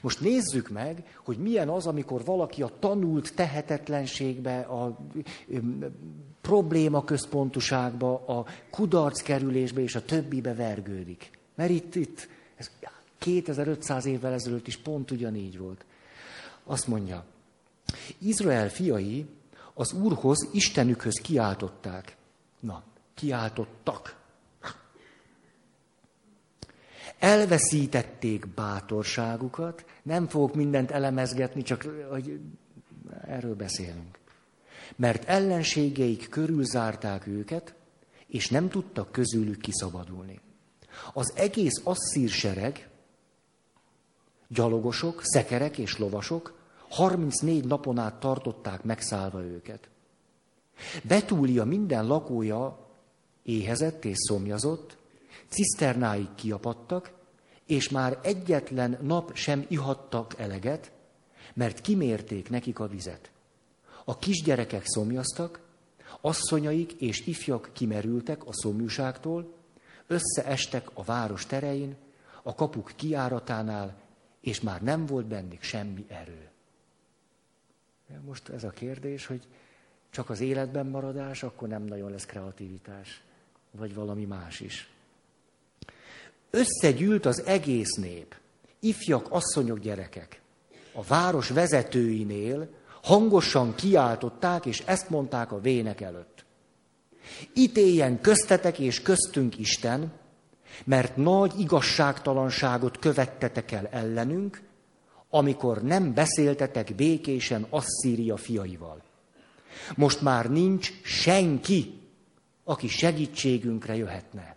Most nézzük meg, hogy milyen az, amikor valaki a tanult tehetetlenségbe, a probléma központuságba, a kudarc kerülésbe és a többibe vergődik. Mert itt, itt ez 2500 évvel ezelőtt is pont ugyanígy volt. Azt mondja, Izrael fiai az Úrhoz, Istenükhöz kiáltották. Na, kiáltottak. Elveszítették bátorságukat, nem fogok mindent elemezgetni, csak hogy erről beszélünk. Mert ellenségeik körülzárták őket, és nem tudtak közülük kiszabadulni. Az egész asszír sereg, gyalogosok, szekerek és lovasok 34 napon át tartották megszállva őket. Betúlia minden lakója éhezett és szomjazott, ciszternáig kiapadtak, és már egyetlen nap sem ihattak eleget, mert kimérték nekik a vizet. A kisgyerekek szomjaztak, asszonyaik és ifjak kimerültek a szomjúságtól, összeestek a város terein, a kapuk kiáratánál, és már nem volt bennük semmi erő. Most ez a kérdés, hogy csak az életben maradás, akkor nem nagyon lesz kreativitás, vagy valami más is. Összegyűlt az egész nép, ifjak, asszonyok, gyerekek. A város vezetőinél hangosan kiáltották, és ezt mondták a vének előtt. Ítéljen köztetek és köztünk Isten, mert nagy igazságtalanságot követtetek el ellenünk, amikor nem beszéltetek békésen Asszíria fiaival. Most már nincs senki, aki segítségünkre jöhetne.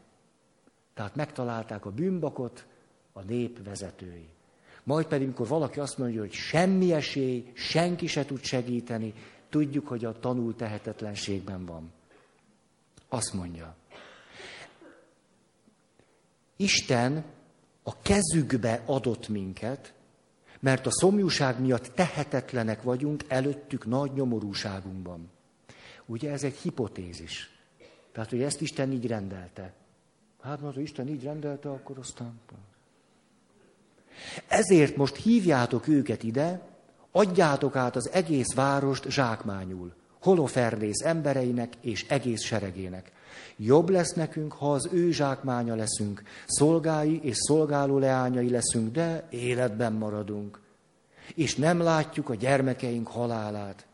Tehát megtalálták a bűnbakot a nép vezetői. Majd pedig, amikor valaki azt mondja, hogy semmi esély, senki se tud segíteni, tudjuk, hogy a tanul tehetetlenségben van. Azt mondja, Isten a kezükbe adott minket, mert a szomjúság miatt tehetetlenek vagyunk előttük nagy nyomorúságunkban. Ugye ez egy hipotézis. Tehát, hogy ezt Isten így rendelte. Hát, ha Isten így rendelte, akkor aztán... Ezért most hívjátok őket ide, adjátok át az egész várost zsákmányul, holofernész embereinek és egész seregének. Jobb lesz nekünk, ha az ő zsákmánya leszünk, szolgái és szolgáló leányai leszünk, de életben maradunk. És nem látjuk a gyermekeink halálát.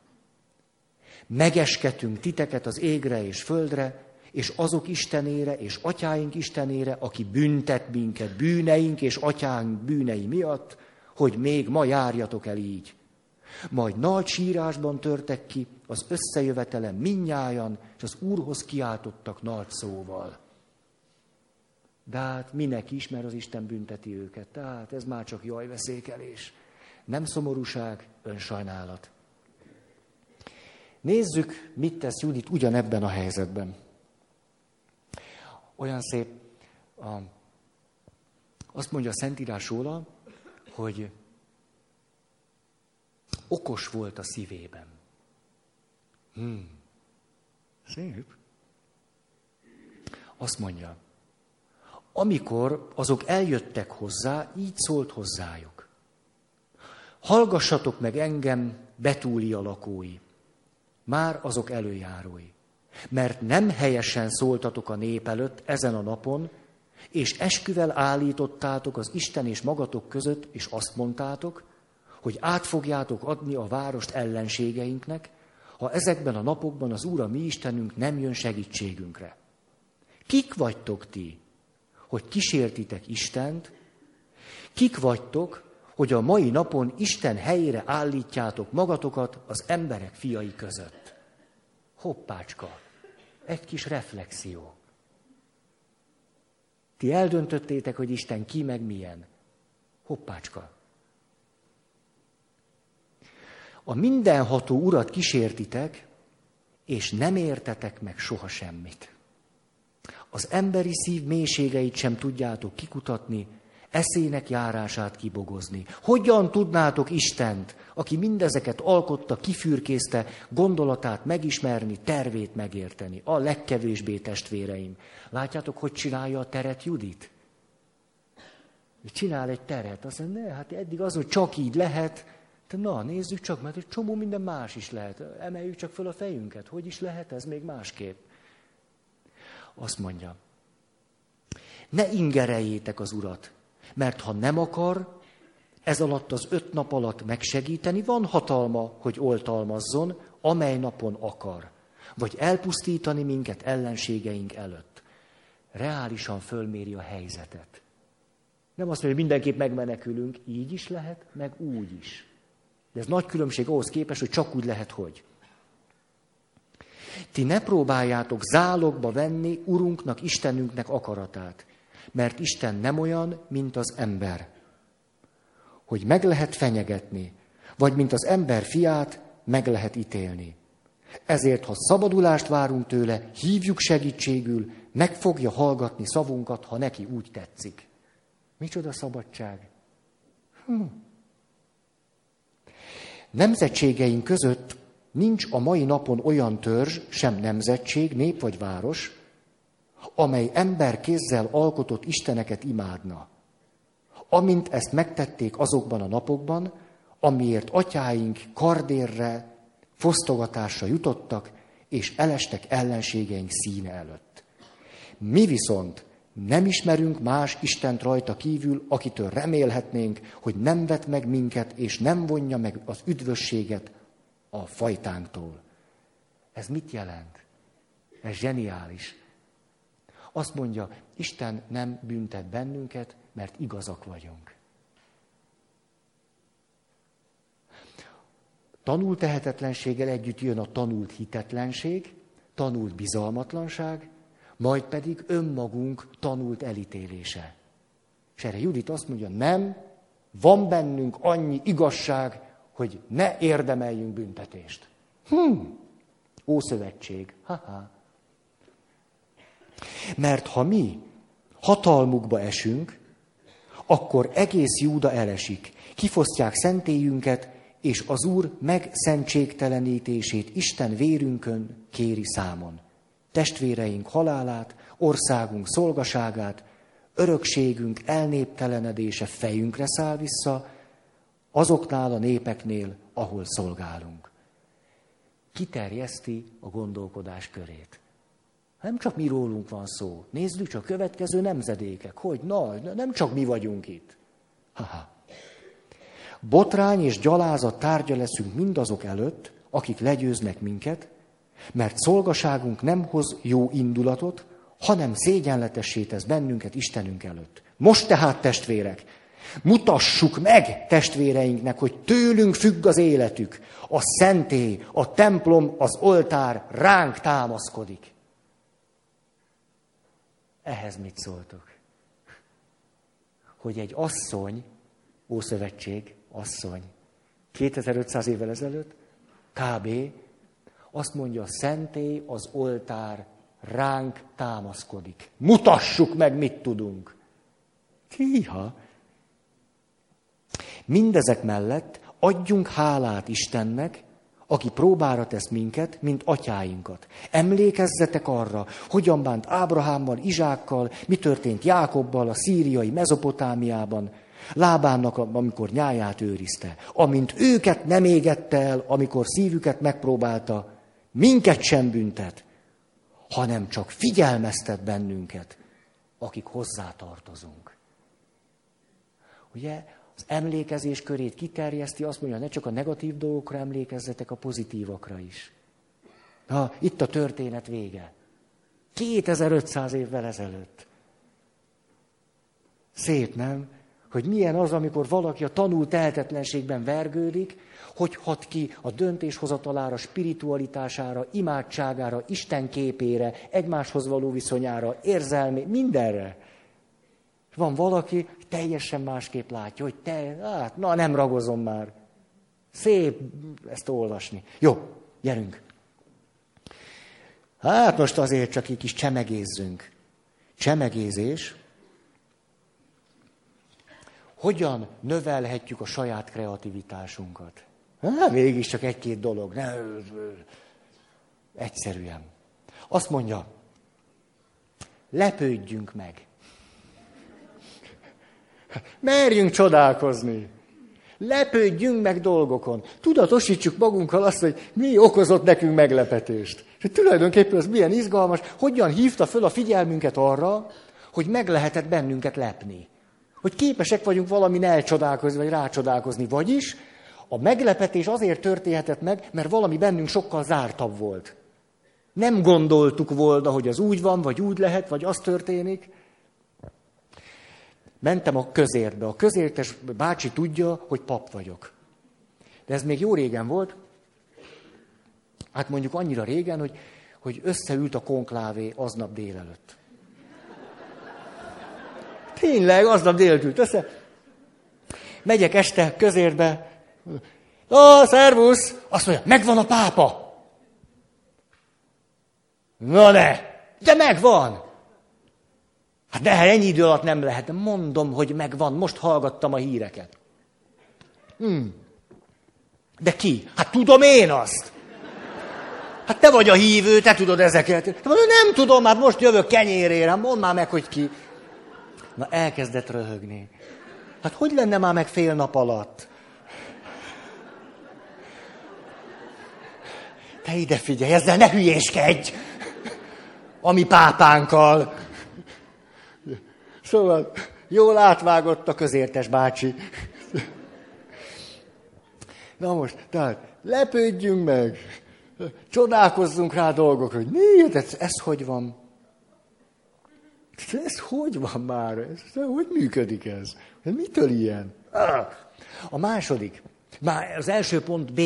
Megesketünk titeket az égre és földre, és azok Istenére és atyáink Istenére, aki büntet minket bűneink és atyánk bűnei miatt, hogy még ma járjatok el így. Majd nagy sírásban törtek ki, az összejövetelen minnyájan, és az Úrhoz kiáltottak nagy szóval. De hát minek is, mert az Isten bünteti őket. Tehát ez már csak jajveszékelés. Nem szomorúság, önsajnálat. Nézzük, mit tesz Judit ugyanebben a helyzetben. Olyan szép, a, azt mondja a Szentírás róla, hogy okos volt a szívében. Hmm. Szép. Azt mondja, amikor azok eljöttek hozzá, így szólt hozzájuk. Hallgassatok meg engem, Betúlia lakói, már azok előjárói. Mert nem helyesen szóltatok a nép előtt ezen a napon, és esküvel állítottátok az Isten és magatok között, és azt mondtátok, hogy át fogjátok adni a várost ellenségeinknek, ha ezekben a napokban az Úr a mi Istenünk nem jön segítségünkre. Kik vagytok ti, hogy kísértitek Istent? Kik vagytok, hogy a mai napon Isten helyére állítjátok magatokat az emberek fiai között? Hoppácska, egy kis reflexió. Ti eldöntöttétek, hogy Isten ki meg milyen. Hoppácska. A mindenható urat kísértitek, és nem értetek meg soha semmit. Az emberi szív mélységeit sem tudjátok kikutatni, eszének járását kibogozni. Hogyan tudnátok Istent, aki mindezeket alkotta, kifürkészte, gondolatát megismerni, tervét megérteni? A legkevésbé testvéreim. Látjátok, hogy csinálja a teret Judit? Csinál egy teret, azt mondja, ne, hát eddig az, hogy csak így lehet, de na, nézzük csak, mert egy csomó minden más is lehet. Emeljük csak föl a fejünket. Hogy is lehet ez még másképp? Azt mondja, ne ingereljétek az urat, mert ha nem akar, ez alatt az öt nap alatt megsegíteni, van hatalma, hogy oltalmazzon, amely napon akar. Vagy elpusztítani minket ellenségeink előtt. Reálisan fölméri a helyzetet. Nem azt mondja, hogy mindenképp megmenekülünk, így is lehet, meg úgy is. De ez nagy különbség ahhoz képest, hogy csak úgy lehet, hogy. Ti ne próbáljátok zálogba venni Urunknak, Istenünknek akaratát, mert Isten nem olyan, mint az ember, hogy meg lehet fenyegetni, vagy mint az ember fiát meg lehet ítélni. Ezért, ha szabadulást várunk tőle, hívjuk segítségül, meg fogja hallgatni szavunkat, ha neki úgy tetszik. Micsoda szabadság? Hm. Nemzetségeink között nincs a mai napon olyan törzs, sem nemzetség, nép vagy város, amely ember kézzel alkotott isteneket imádna. Amint ezt megtették azokban a napokban, amiért atyáink kardérre fosztogatásra jutottak, és elestek ellenségeink színe előtt. Mi viszont nem ismerünk más Istent rajta kívül, akitől remélhetnénk, hogy nem vet meg minket, és nem vonja meg az üdvösséget a fajtánktól. Ez mit jelent? Ez zseniális. Azt mondja, Isten nem büntet bennünket, mert igazak vagyunk. Tanult tehetetlenséggel együtt jön a tanult hitetlenség, tanult bizalmatlanság, majd pedig önmagunk tanult elítélése. És erre Judit azt mondja, nem, van bennünk annyi igazság, hogy ne érdemeljünk büntetést. Hm, Ószövetség. Ha-ha. Mert ha mi hatalmukba esünk, akkor egész Júda elesik. Kifosztják szentélyünket, és az Úr megszentségtelenítését Isten vérünkön kéri számon. Testvéreink halálát, országunk szolgaságát, örökségünk elnéptelenedése fejünkre száll vissza, azoknál a népeknél, ahol szolgálunk. Kiterjeszti a gondolkodás körét. Nem csak mi rólunk van szó. Nézzük csak a következő nemzedékek. Hogy? Na, nem csak mi vagyunk itt. Ha-ha. Botrány és gyalázat tárgya leszünk mindazok előtt, akik legyőznek minket, mert szolgaságunk nem hoz jó indulatot, hanem szégyenletessé tesz bennünket Istenünk előtt. Most tehát, testvérek, mutassuk meg testvéreinknek, hogy tőlünk függ az életük. A szentély, a templom, az oltár ránk támaszkodik. Ehhez mit szóltok? Hogy egy asszony, Ószövetség, asszony, 2500 évvel ezelőtt, kb. Azt mondja, a szentély, az oltár ránk támaszkodik. Mutassuk meg, mit tudunk. Hiha! Mindezek mellett adjunk hálát Istennek, aki próbára tesz minket, mint atyáinkat. Emlékezzetek arra, hogyan bánt Ábrahámmal, Izsákkal, mi történt Jákobbal a szíriai Mezopotámiában, Lábánnak, amikor nyáját őrizte. Amint őket nem égette el, amikor szívüket megpróbálta, minket sem büntet, hanem csak figyelmeztet bennünket, akik hozzá tartozunk. Ugye az emlékezés körét kiterjeszti, azt mondja, ne csak a negatív dolgokra emlékezzetek, a pozitívakra is. Na, itt a történet vége. 2500 évvel ezelőtt. Szép, nem? Hogy milyen az, amikor valaki a tanult tehetetlenségben vergődik, hogy hat ki a döntéshozatalára, spiritualitására, imádságára, Isten képére, egymáshoz való viszonyára, érzelmi, mindenre. Van valaki, teljesen másképp látja, hogy te, hát, na nem ragozom már. Szép ezt olvasni. Jó, gyerünk. Hát most azért csak egy kis csemegézzünk. Csemegézés. Hogyan növelhetjük a saját kreativitásunkat? Hát mégis csak egy-két dolog. Ne, egyszerűen. Azt mondja, lepődjünk meg. Merjünk csodálkozni. Lepődjünk meg dolgokon. Tudatosítsuk magunkkal azt, hogy mi okozott nekünk meglepetést. És tulajdonképpen ez milyen izgalmas, hogyan hívta föl a figyelmünket arra, hogy meg lehetett bennünket lepni. Hogy képesek vagyunk valamin elcsodálkozni, vagy rácsodálkozni. Vagyis a meglepetés azért történhetett meg, mert valami bennünk sokkal zártabb volt. Nem gondoltuk volna, hogy az úgy van, vagy úgy lehet, vagy az történik. Mentem a közérbe. A közértes bácsi tudja, hogy pap vagyok. De ez még jó régen volt. Hát mondjuk annyira régen, hogy, hogy összeült a konklávé aznap délelőtt. Tényleg, aznap délelőtt ült össze. Megyek este közérbe. Ó, szervusz! Azt mondja, megvan a pápa. Na ne! De megvan! Hát de ennyi idő alatt nem lehet. Mondom, hogy megvan. Most hallgattam a híreket. Hmm. De ki? Hát tudom én azt. Hát te vagy a hívő, te tudod ezeket. De mondom, nem tudom, hát most jövök kenyérére, mondd már meg, hogy ki. Na elkezdett röhögni. Hát hogy lenne már meg fél nap alatt? Te ide figyelj, ezzel ne hülyéskedj! Ami pápánkkal. Szóval jól átvágott a közértes bácsi. Na most, tehát lepődjünk meg, csodálkozzunk rá dolgokra, hogy miért, ez, ez hogy van? Ez hogy van már? Ez, hogy működik ez? Mitől ilyen? A második. Már az első pont B.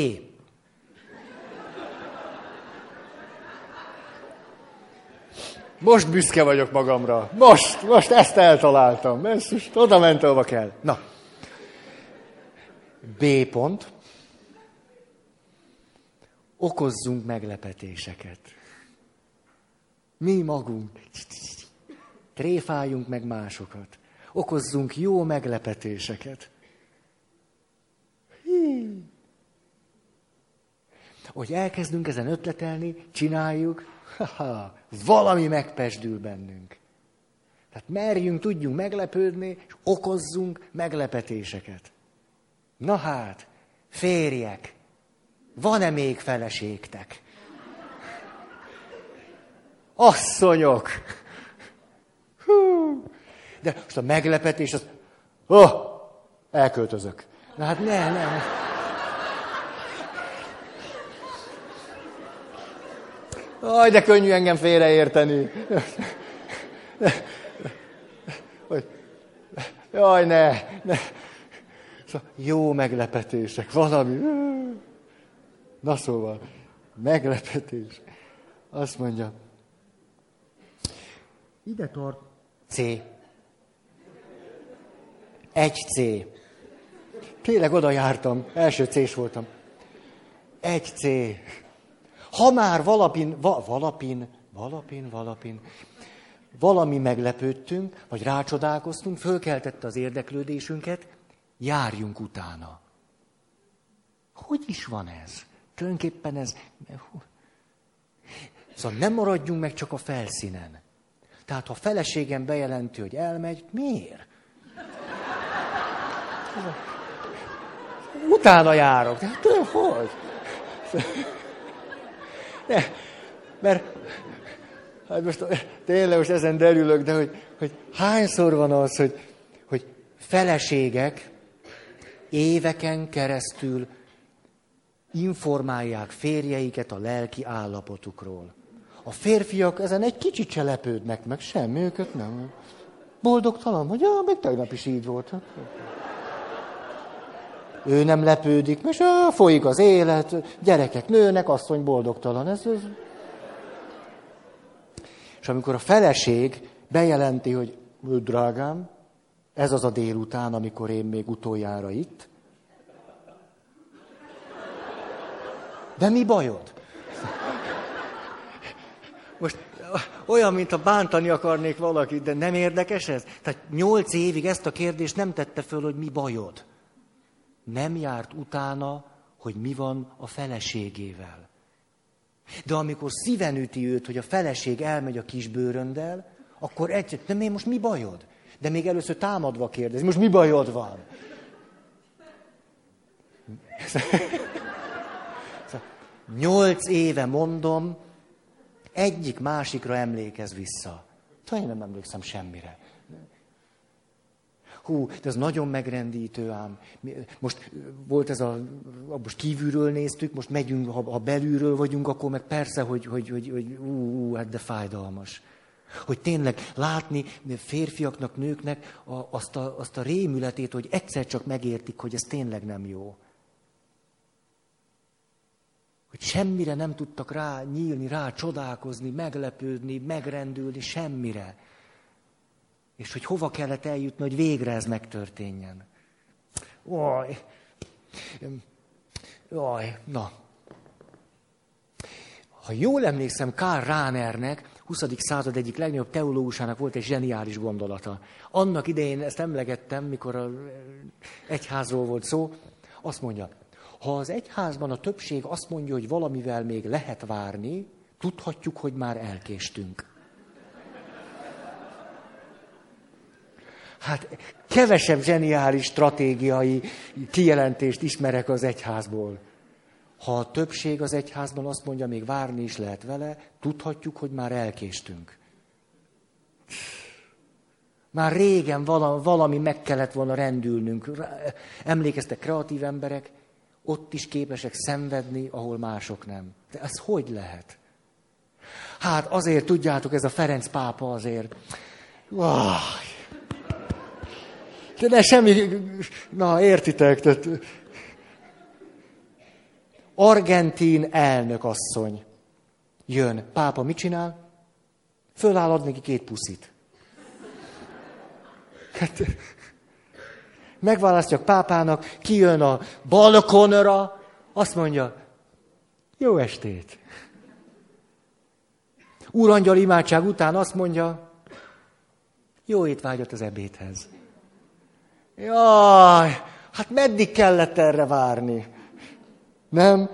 Most büszke vagyok magamra. Most, most ezt eltaláltam. Ezt most oda ment, ahova kell. Na. B pont. Okozzunk meglepetéseket. Mi magunk. Tréfáljunk meg másokat. Okozzunk jó meglepetéseket. Hí. Hogy elkezdünk ezen ötletelni, csináljuk, ha, valami megpesdül bennünk. Tehát merjünk, tudjunk meglepődni, és okozzunk meglepetéseket. Na hát, férjek, van-e még feleségtek? Asszonyok! Hú. De most a meglepetés az, oh, elköltözök. Na hát ne, ne. Aj, de könnyű engem félreérteni. Jaj, ne, ne. Szóval jó meglepetések, valami. Na szóval, meglepetés. Azt mondja, ide tart C. Egy C. Tényleg oda jártam, első C-s voltam. Egy C. Ha már valapin, va, valapin, valapin, valapin, valami meglepődtünk, vagy rácsodálkoztunk, fölkeltette az érdeklődésünket, járjunk utána. Hogy is van ez? Tulajdonképpen ez... Szóval nem maradjunk meg csak a felszínen. Tehát ha feleségem bejelenti, hogy elmegy, miért? Utána járok. De, de hogy? Ne, mert hát most tényleg most ezen derülök, de hogy, hogy hányszor van az, hogy, hogy feleségek éveken keresztül informálják férjeiket a lelki állapotukról. A férfiak ezen egy kicsit se lepődnek meg, semmi őket nem. Boldogtalan, hogy ja, még tegnap is így volt. Ő nem lepődik, és folyik az élet, gyerekek nőnek, asszony boldogtalan. Ez, ez. És amikor a feleség bejelenti, hogy drágám, ez az a délután, amikor én még utoljára itt. De mi bajod? Most olyan, mintha bántani akarnék valakit, de nem érdekes ez? Tehát nyolc évig ezt a kérdést nem tette föl, hogy mi bajod nem járt utána, hogy mi van a feleségével. De amikor szíven üti őt, hogy a feleség elmegy a kisbőröndel, akkor egy, de még most mi bajod? De még először támadva kérdez, most mi bajod van? Nyolc éve mondom, egyik másikra emlékez vissza. Talán nem emlékszem semmire. Hú, ez nagyon megrendítő ám. Most volt ez a, most kívülről néztük, most megyünk, ha, ha belülről vagyunk, akkor meg persze, hogy, hogy, hogy, hogy ú, ú, hát de fájdalmas. Hogy tényleg látni férfiaknak, nőknek a, azt, a, azt a rémületét, hogy egyszer csak megértik, hogy ez tényleg nem jó. Hogy semmire nem tudtak rá nyílni, rá csodálkozni, meglepődni, megrendülni, semmire és hogy hova kellett eljutni, hogy végre ez megtörténjen. Oj, Oj, na. Ha jól emlékszem, Karl Ránernek, 20. század egyik legnagyobb teológusának volt egy zseniális gondolata. Annak idején ezt emlegettem, mikor a egyházról volt szó, azt mondja, ha az egyházban a többség azt mondja, hogy valamivel még lehet várni, tudhatjuk, hogy már elkéstünk. Hát kevesebb zseniális stratégiai kijelentést ismerek az egyházból. Ha a többség az egyházban azt mondja, még várni is lehet vele, tudhatjuk, hogy már elkéstünk. Már régen valami meg kellett volna rendülnünk. Emlékeztek kreatív emberek, ott is képesek szenvedni, ahol mások nem. De ez hogy lehet? Hát azért, tudjátok, ez a Ferenc pápa azért. Vaj. De ne semmi, na értitek, tehát argentin elnök asszony jön. Pápa mit csinál? Föláll ad neki két puszit. Hát, megválasztják pápának, kijön a balkonra, azt mondja, jó estét. Úrangyal imádság után azt mondja, jó étvágyat az ebédhez. Jaj, hát meddig kellett erre várni? Nem?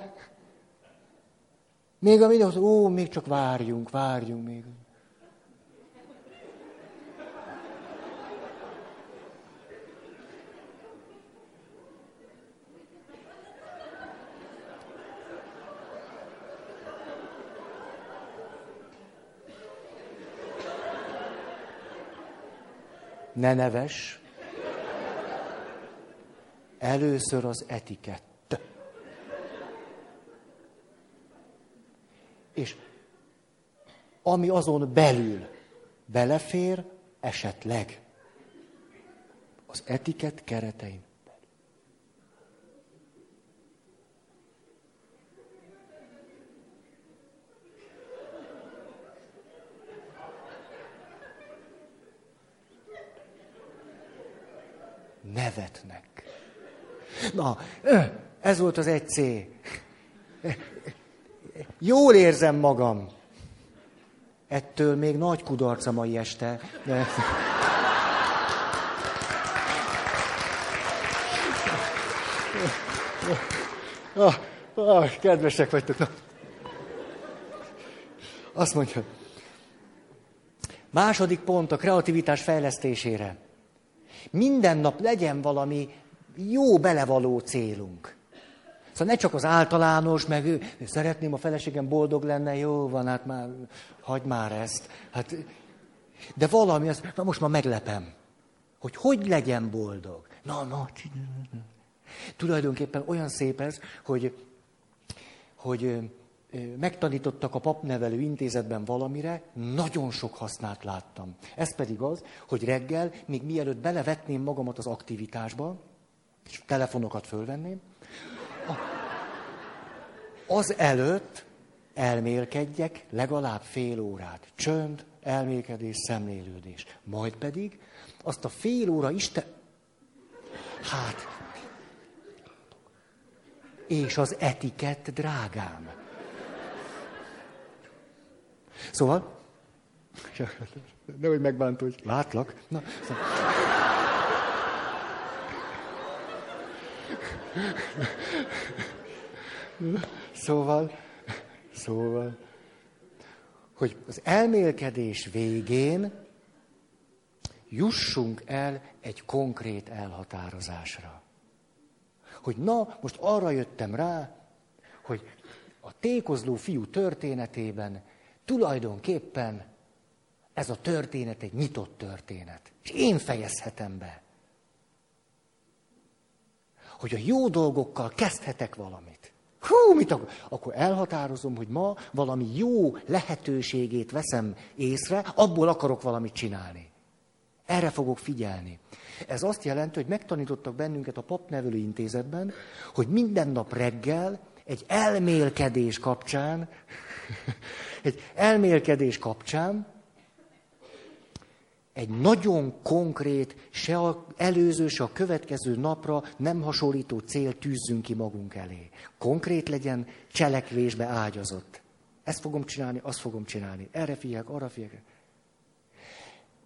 Még a mindenhol, ó, még csak várjunk, várjunk még. Ne neves. Először az etikett. És ami azon belül belefér, esetleg az etikett keretein. nevetnek. Na, ez volt az egy C. Jól érzem magam. Ettől még nagy kudarc a mai este. De... Ah, ah, kedvesek vagytok. Na. Azt mondja, második pont a kreativitás fejlesztésére. Minden nap legyen valami jó belevaló célunk. Szóval ne csak az általános, meg ő, szeretném a feleségem boldog lenne, jó van, hát már, hagyd már ezt. Hát, de valami, az, na most már meglepem, hogy hogy legyen boldog. Na, na, tulajdonképpen olyan szép ez, hogy, hogy megtanítottak a papnevelő intézetben valamire, nagyon sok hasznát láttam. Ez pedig az, hogy reggel, még mielőtt belevetném magamat az aktivitásba, és telefonokat fölvenném, az előtt elmélkedjek legalább fél órát. Csönd, elmélkedés, szemlélődés. Majd pedig azt a fél óra Isten... Hát... És az etikett, drágám. Szóval... Nehogy megbántod, látlak. Na, szóval... Szóval, szóval, hogy az elmélkedés végén jussunk el egy konkrét elhatározásra. Hogy na, most arra jöttem rá, hogy a tékozló fiú történetében tulajdonképpen ez a történet egy nyitott történet. És én fejezhetem be hogy a jó dolgokkal kezdhetek valamit. Hú, mit akar? Akkor elhatározom, hogy ma valami jó lehetőségét veszem észre, abból akarok valamit csinálni. Erre fogok figyelni. Ez azt jelenti, hogy megtanítottak bennünket a papnevelő intézetben, hogy minden nap reggel egy elmélkedés kapcsán, egy elmélkedés kapcsán egy nagyon konkrét, se a előző, se a következő napra nem hasonlító cél tűzzünk ki magunk elé. Konkrét legyen, cselekvésbe ágyazott. Ezt fogom csinálni, azt fogom csinálni. Erre figyelek, arra figyelek.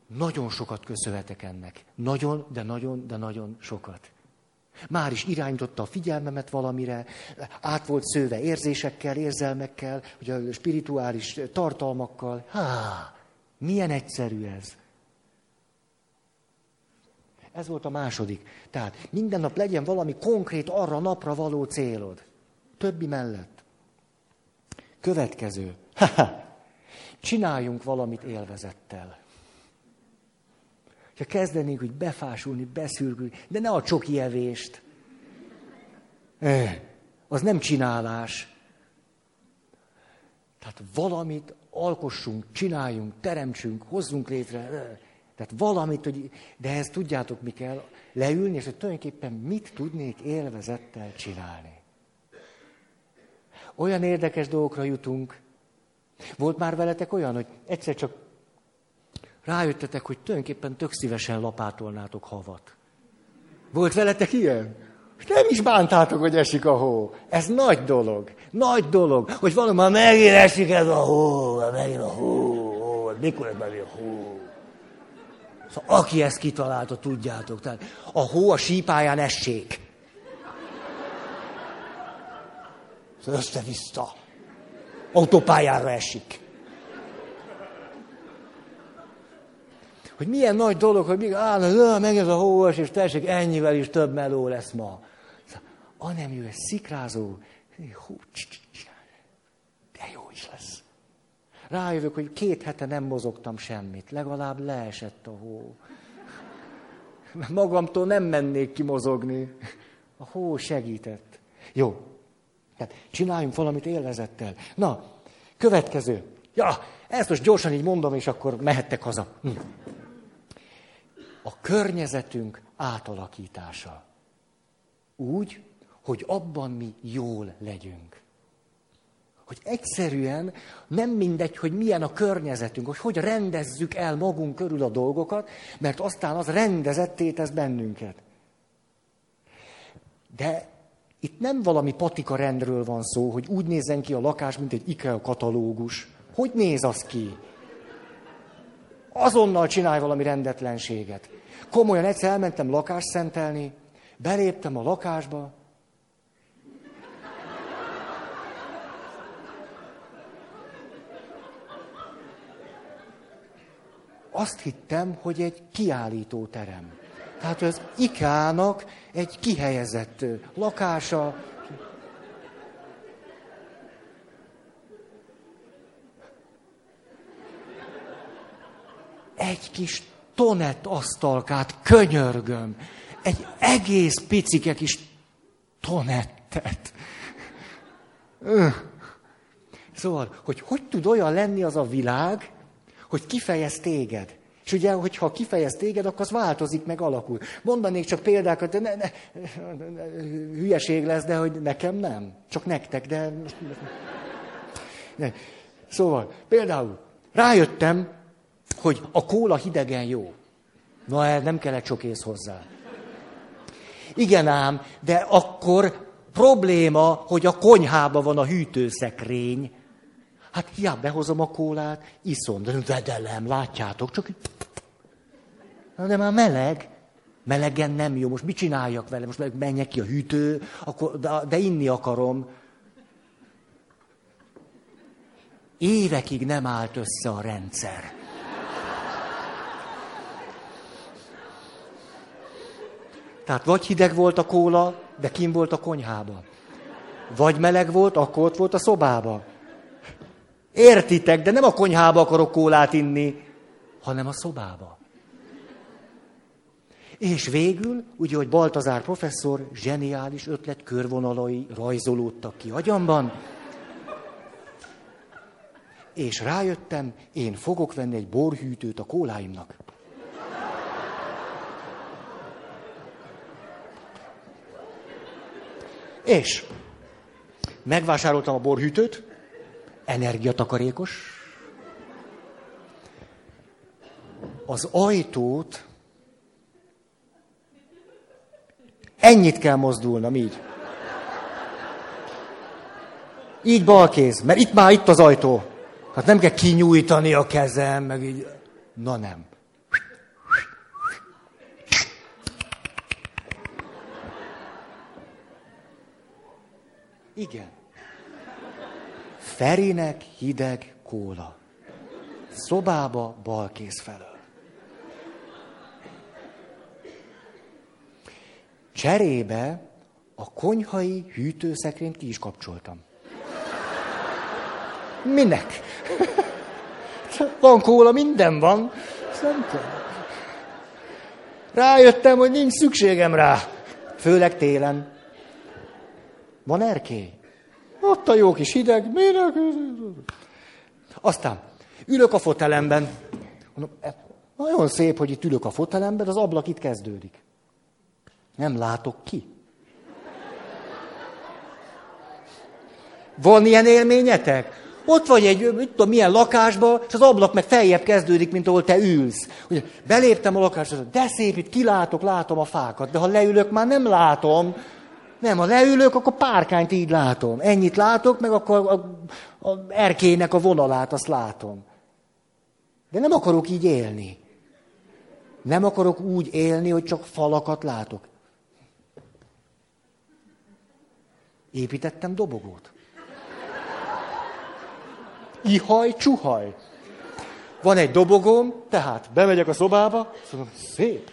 Nagyon sokat köszönhetek ennek. Nagyon, de nagyon, de nagyon sokat. Már is irányította a figyelmemet valamire, át volt szőve érzésekkel, érzelmekkel, ugye spirituális tartalmakkal. Há, milyen egyszerű ez. Ez volt a második. Tehát minden nap legyen valami konkrét arra napra való célod. Többi mellett. Következő. Csináljunk valamit élvezettel. Ha kezdenénk, hogy befásulni, beszürkülni, de ne a csoki evést. Az nem csinálás. Tehát valamit alkossunk, csináljunk, teremtsünk, hozzunk létre. Tehát valamit, hogy, de ezt tudjátok, mi kell leülni, és hogy tulajdonképpen mit tudnék élvezettel csinálni. Olyan érdekes dolgokra jutunk. Volt már veletek olyan, hogy egyszer csak rájöttetek, hogy tulajdonképpen tök szívesen lapátolnátok havat. Volt veletek ilyen? Nem is bántátok, hogy esik a hó. Ez nagy dolog. Nagy dolog, hogy valami megint esik ez a hó, megint a hó, mikor ez megint a hó. Aki ezt kitalálta, tudjátok. Tehát a hó a sípáján essék. Szóval össze-vissza. Autópályára esik. Hogy milyen nagy dolog, hogy még áll, meg ez a hóos, és tessék, ennyivel is több meló lesz ma. Szóval, a nem jó, ez szikrázó, de jó is lesz. Rájövök, hogy két hete nem mozogtam semmit, legalább leesett a hó. Magamtól nem mennék kimozogni. A hó segített. Jó. Tehát csináljunk valamit élvezettel. Na, következő. Ja, ezt most gyorsan így mondom, és akkor mehettek haza. Hm. A környezetünk átalakítása. Úgy, hogy abban mi jól legyünk. Hogy egyszerűen nem mindegy, hogy milyen a környezetünk, hogy hogy rendezzük el magunk körül a dolgokat, mert aztán az rendezetté tesz bennünket. De itt nem valami patika rendről van szó, hogy úgy nézzen ki a lakás, mint egy IKEA katalógus. Hogy néz az ki? Azonnal csinálj valami rendetlenséget. Komolyan egyszer elmentem lakást szentelni, beléptem a lakásba, azt hittem, hogy egy kiállító terem. Tehát az IKEA-nak egy kihelyezett lakása. Egy kis tonet asztalkát könyörgöm. Egy egész picike kis tonettet. Szóval, hogy hogy tud olyan lenni az a világ, hogy kifejez téged. És ugye, hogyha kifejez téged, akkor az változik, meg alakul. Mondanék csak példákat, de ne, ne, ne, hülyeség lesz, de hogy nekem nem. Csak nektek, de... Ne. Szóval, például rájöttem, hogy a kóla hidegen jó. Na, nem kellett sok ész hozzá. Igen ám, de akkor probléma, hogy a konyhában van a hűtőszekrény, Hát hiába behozom a kólát, iszom, de vedelem, látjátok, csak Na, de már meleg. Melegen nem jó, most mit csináljak vele? Most menjek ki a hűtő, akkor, de, de inni akarom. Évekig nem állt össze a rendszer. Tehát vagy hideg volt a kóla, de kim volt a konyhába. Vagy meleg volt, akkor ott volt a szobába. Értitek, de nem a konyhába akarok kólát inni, hanem a szobába. És végül, ugye, hogy Baltazár professzor zseniális ötlet körvonalai rajzolódtak ki agyamban, és rájöttem, én fogok venni egy borhűtőt a kóláimnak. És megvásároltam a borhűtőt, energiatakarékos. Az ajtót ennyit kell mozdulnom, így. Így balkéz, mert itt már itt az ajtó. Hát nem kell kinyújtani a kezem, meg így. Na nem. Igen. Ferinek hideg kóla. Szobába balkész felől. Cserébe a konyhai hűtőszekrényt ki is kapcsoltam. Minek? Van kóla, minden van. Nem Rájöttem, hogy nincs szükségem rá. Főleg télen. Van erkély? Ott a jó kis hideg. Minek? Aztán ülök a fotelemben. E, nagyon szép, hogy itt ülök a fotelemben, az ablak itt kezdődik. Nem látok ki. Van ilyen élményetek? Ott vagy egy, mit tudom, milyen lakásba, és az ablak meg feljebb kezdődik, mint ahol te ülsz. Ugye, beléptem a lakásba, de szép, itt kilátok, látom a fákat, de ha leülök, már nem látom. Nem, ha leülök, akkor párkányt így látom. Ennyit látok, meg akkor a, a, a erkének a vonalát, azt látom. De nem akarok így élni. Nem akarok úgy élni, hogy csak falakat látok. Építettem dobogót. Ihaj, csuhaj. Van egy dobogóm, tehát bemegyek a szobába, mondom, szép.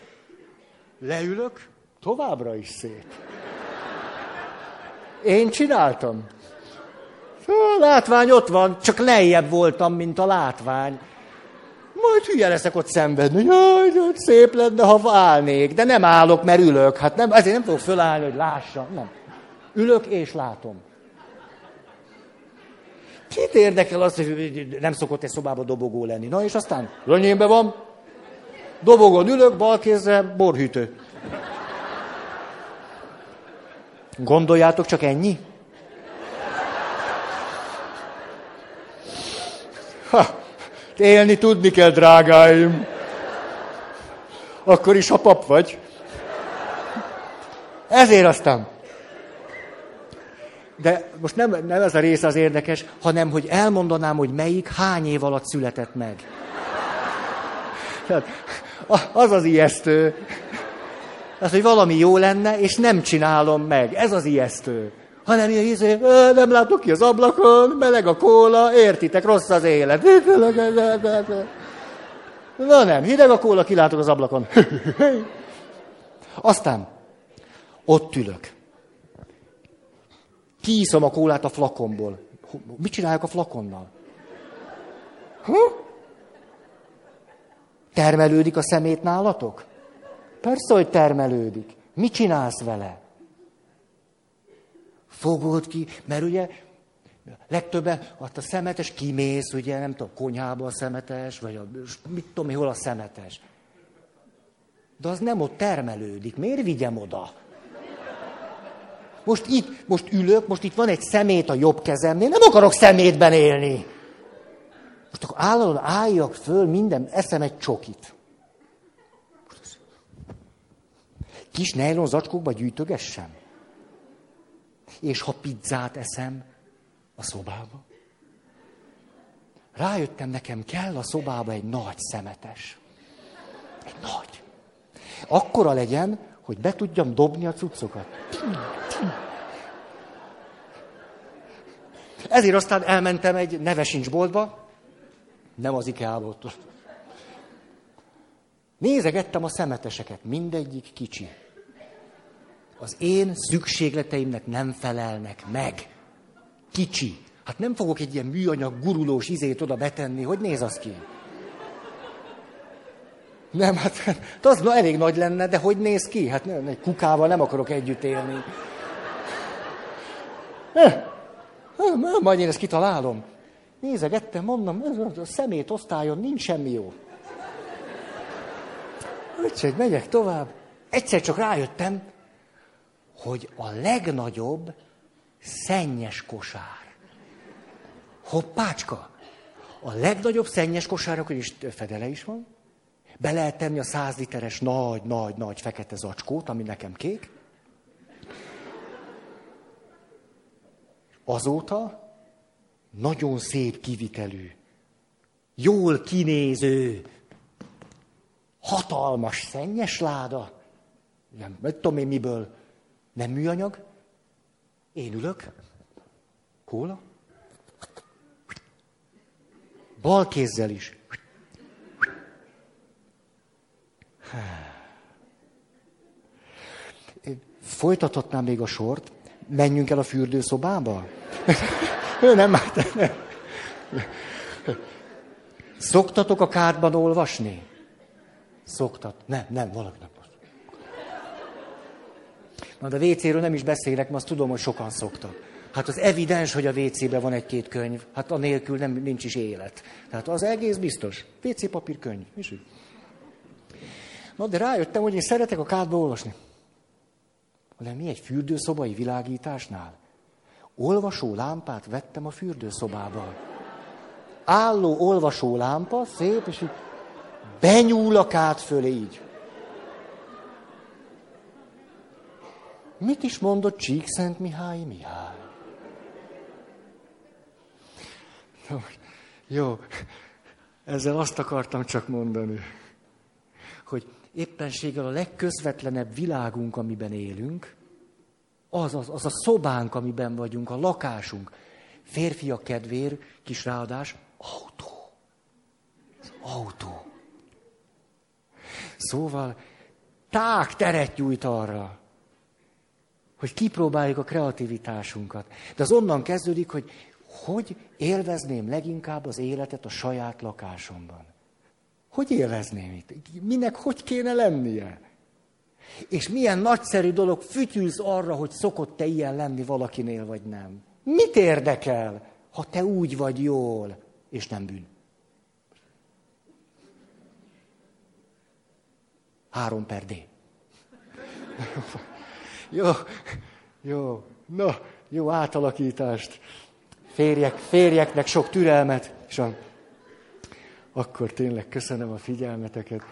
Leülök, továbbra is szép. Én csináltam. A látvány ott van, csak lejjebb voltam, mint a látvány. Majd hülye leszek ott szenvedni. Jaj, szép lenne, ha válnék. De nem állok, mert ülök. Hát nem, ezért nem fogok fölállni, hogy lássam. Nem. Ülök és látom. Kit érdekel az, hogy nem szokott egy szobába dobogó lenni? Na és aztán rönyémbe van, dobogon ülök, bal kézre borhűtő. Gondoljátok csak ennyi? Ha, élni tudni kell, drágáim. Akkor is, ha pap vagy. Ezért aztán de most nem, nem ez a rész az érdekes, hanem hogy elmondanám, hogy melyik hány év alatt született meg. Tehát, az az ijesztő. Az, hogy valami jó lenne, és nem csinálom meg. Ez az ijesztő. Hanem ilyen izé, nem látok ki az ablakon, meleg a kóla, értitek, rossz az élet. Na nem, hideg a kóla, kilátok az ablakon. Aztán ott ülök. Kiiszom a kólát a flakonból. Mit csinálják a flakonnal? Ha? Termelődik a szemét nálatok? Persze, hogy termelődik. Mit csinálsz vele? Fogod ki, mert ugye legtöbben azt a szemetes kimész, ugye nem tudom, konyhába a szemetes, vagy a, mit tudom, hol a szemetes. De az nem ott termelődik. Miért vigyem oda? Most itt, most ülök, most itt van egy szemét a jobb kezemnél, nem akarok szemétben élni. Most akkor állandóan álljak föl, minden, eszem egy csokit. Kis nejlon zacskókba gyűjtögessem. És ha pizzát eszem a szobába. Rájöttem, nekem kell a szobába egy nagy szemetes. Egy nagy. Akkora legyen, hogy be tudjam dobni a cuccokat. Ezért aztán elmentem egy nevesincs boltba, nem az IKEA-ba Nézegettem a szemeteseket, mindegyik kicsi. Az én szükségleteimnek nem felelnek meg. Kicsi. Hát nem fogok egy ilyen műanyag gurulós izét oda betenni, hogy néz az ki? Nem, hát, hát az na, elég nagy lenne, de hogy néz ki? Hát nem, egy kukával nem akarok együtt élni. Eh, majd én ezt kitalálom. Nézegettem, mondom, ez a szemét osztályon nincs semmi jó. Úgyhogy megyek tovább. Egyszer csak rájöttem, hogy a legnagyobb szennyes kosár. Hoppácska! A legnagyobb szennyes kosárok, és fedele is van, be lehet tenni a száz literes nagy, nagy, nagy fekete zacskót, ami nekem kék. Azóta nagyon szép kivitelű, jól kinéző, hatalmas szennyes láda, nem, nem tudom én miből, nem műanyag, én ülök, kóla, bal kézzel is, Folytathatnám még a sort. Menjünk el a fürdőszobába? Ő nem, hát nem. Szoktatok a kádban olvasni? Szoktat. Nem, nem, valaki. Na, de a WC-ről nem is beszélek, mert azt tudom, hogy sokan szoktak. Hát az evidens, hogy a WC-ben van egy-két könyv. Hát a nélkül nem, nincs is élet. Tehát az egész biztos. WC papír könyv. És úgy. Na, de rájöttem, hogy én szeretek a kádba olvasni. De mi egy fürdőszobai világításnál? Olvasó lámpát vettem a fürdőszobába. Álló olvasó lámpa, szép, és így benyúl a kád fölé így. Mit is mondott Csíkszent Mihály Mihály? Jó, ezzel azt akartam csak mondani, hogy éppenséggel a legközvetlenebb világunk, amiben élünk, az, az, az a szobánk, amiben vagyunk, a lakásunk. Férfiak kedvér, kis ráadás, autó. Az autó. Szóval ták teret nyújt arra, hogy kipróbáljuk a kreativitásunkat. De az onnan kezdődik, hogy hogy élvezném leginkább az életet a saját lakásomban. Hogy élvezném itt? Minek hogy kéne lennie? És milyen nagyszerű dolog fütyülsz arra, hogy szokott te ilyen lenni valakinél, vagy nem. Mit érdekel, ha te úgy vagy jól, és nem bűn? Három per D. Jó, jó, na, jó átalakítást. Férjek, férjeknek sok türelmet, és akkor tényleg köszönöm a figyelmeteket.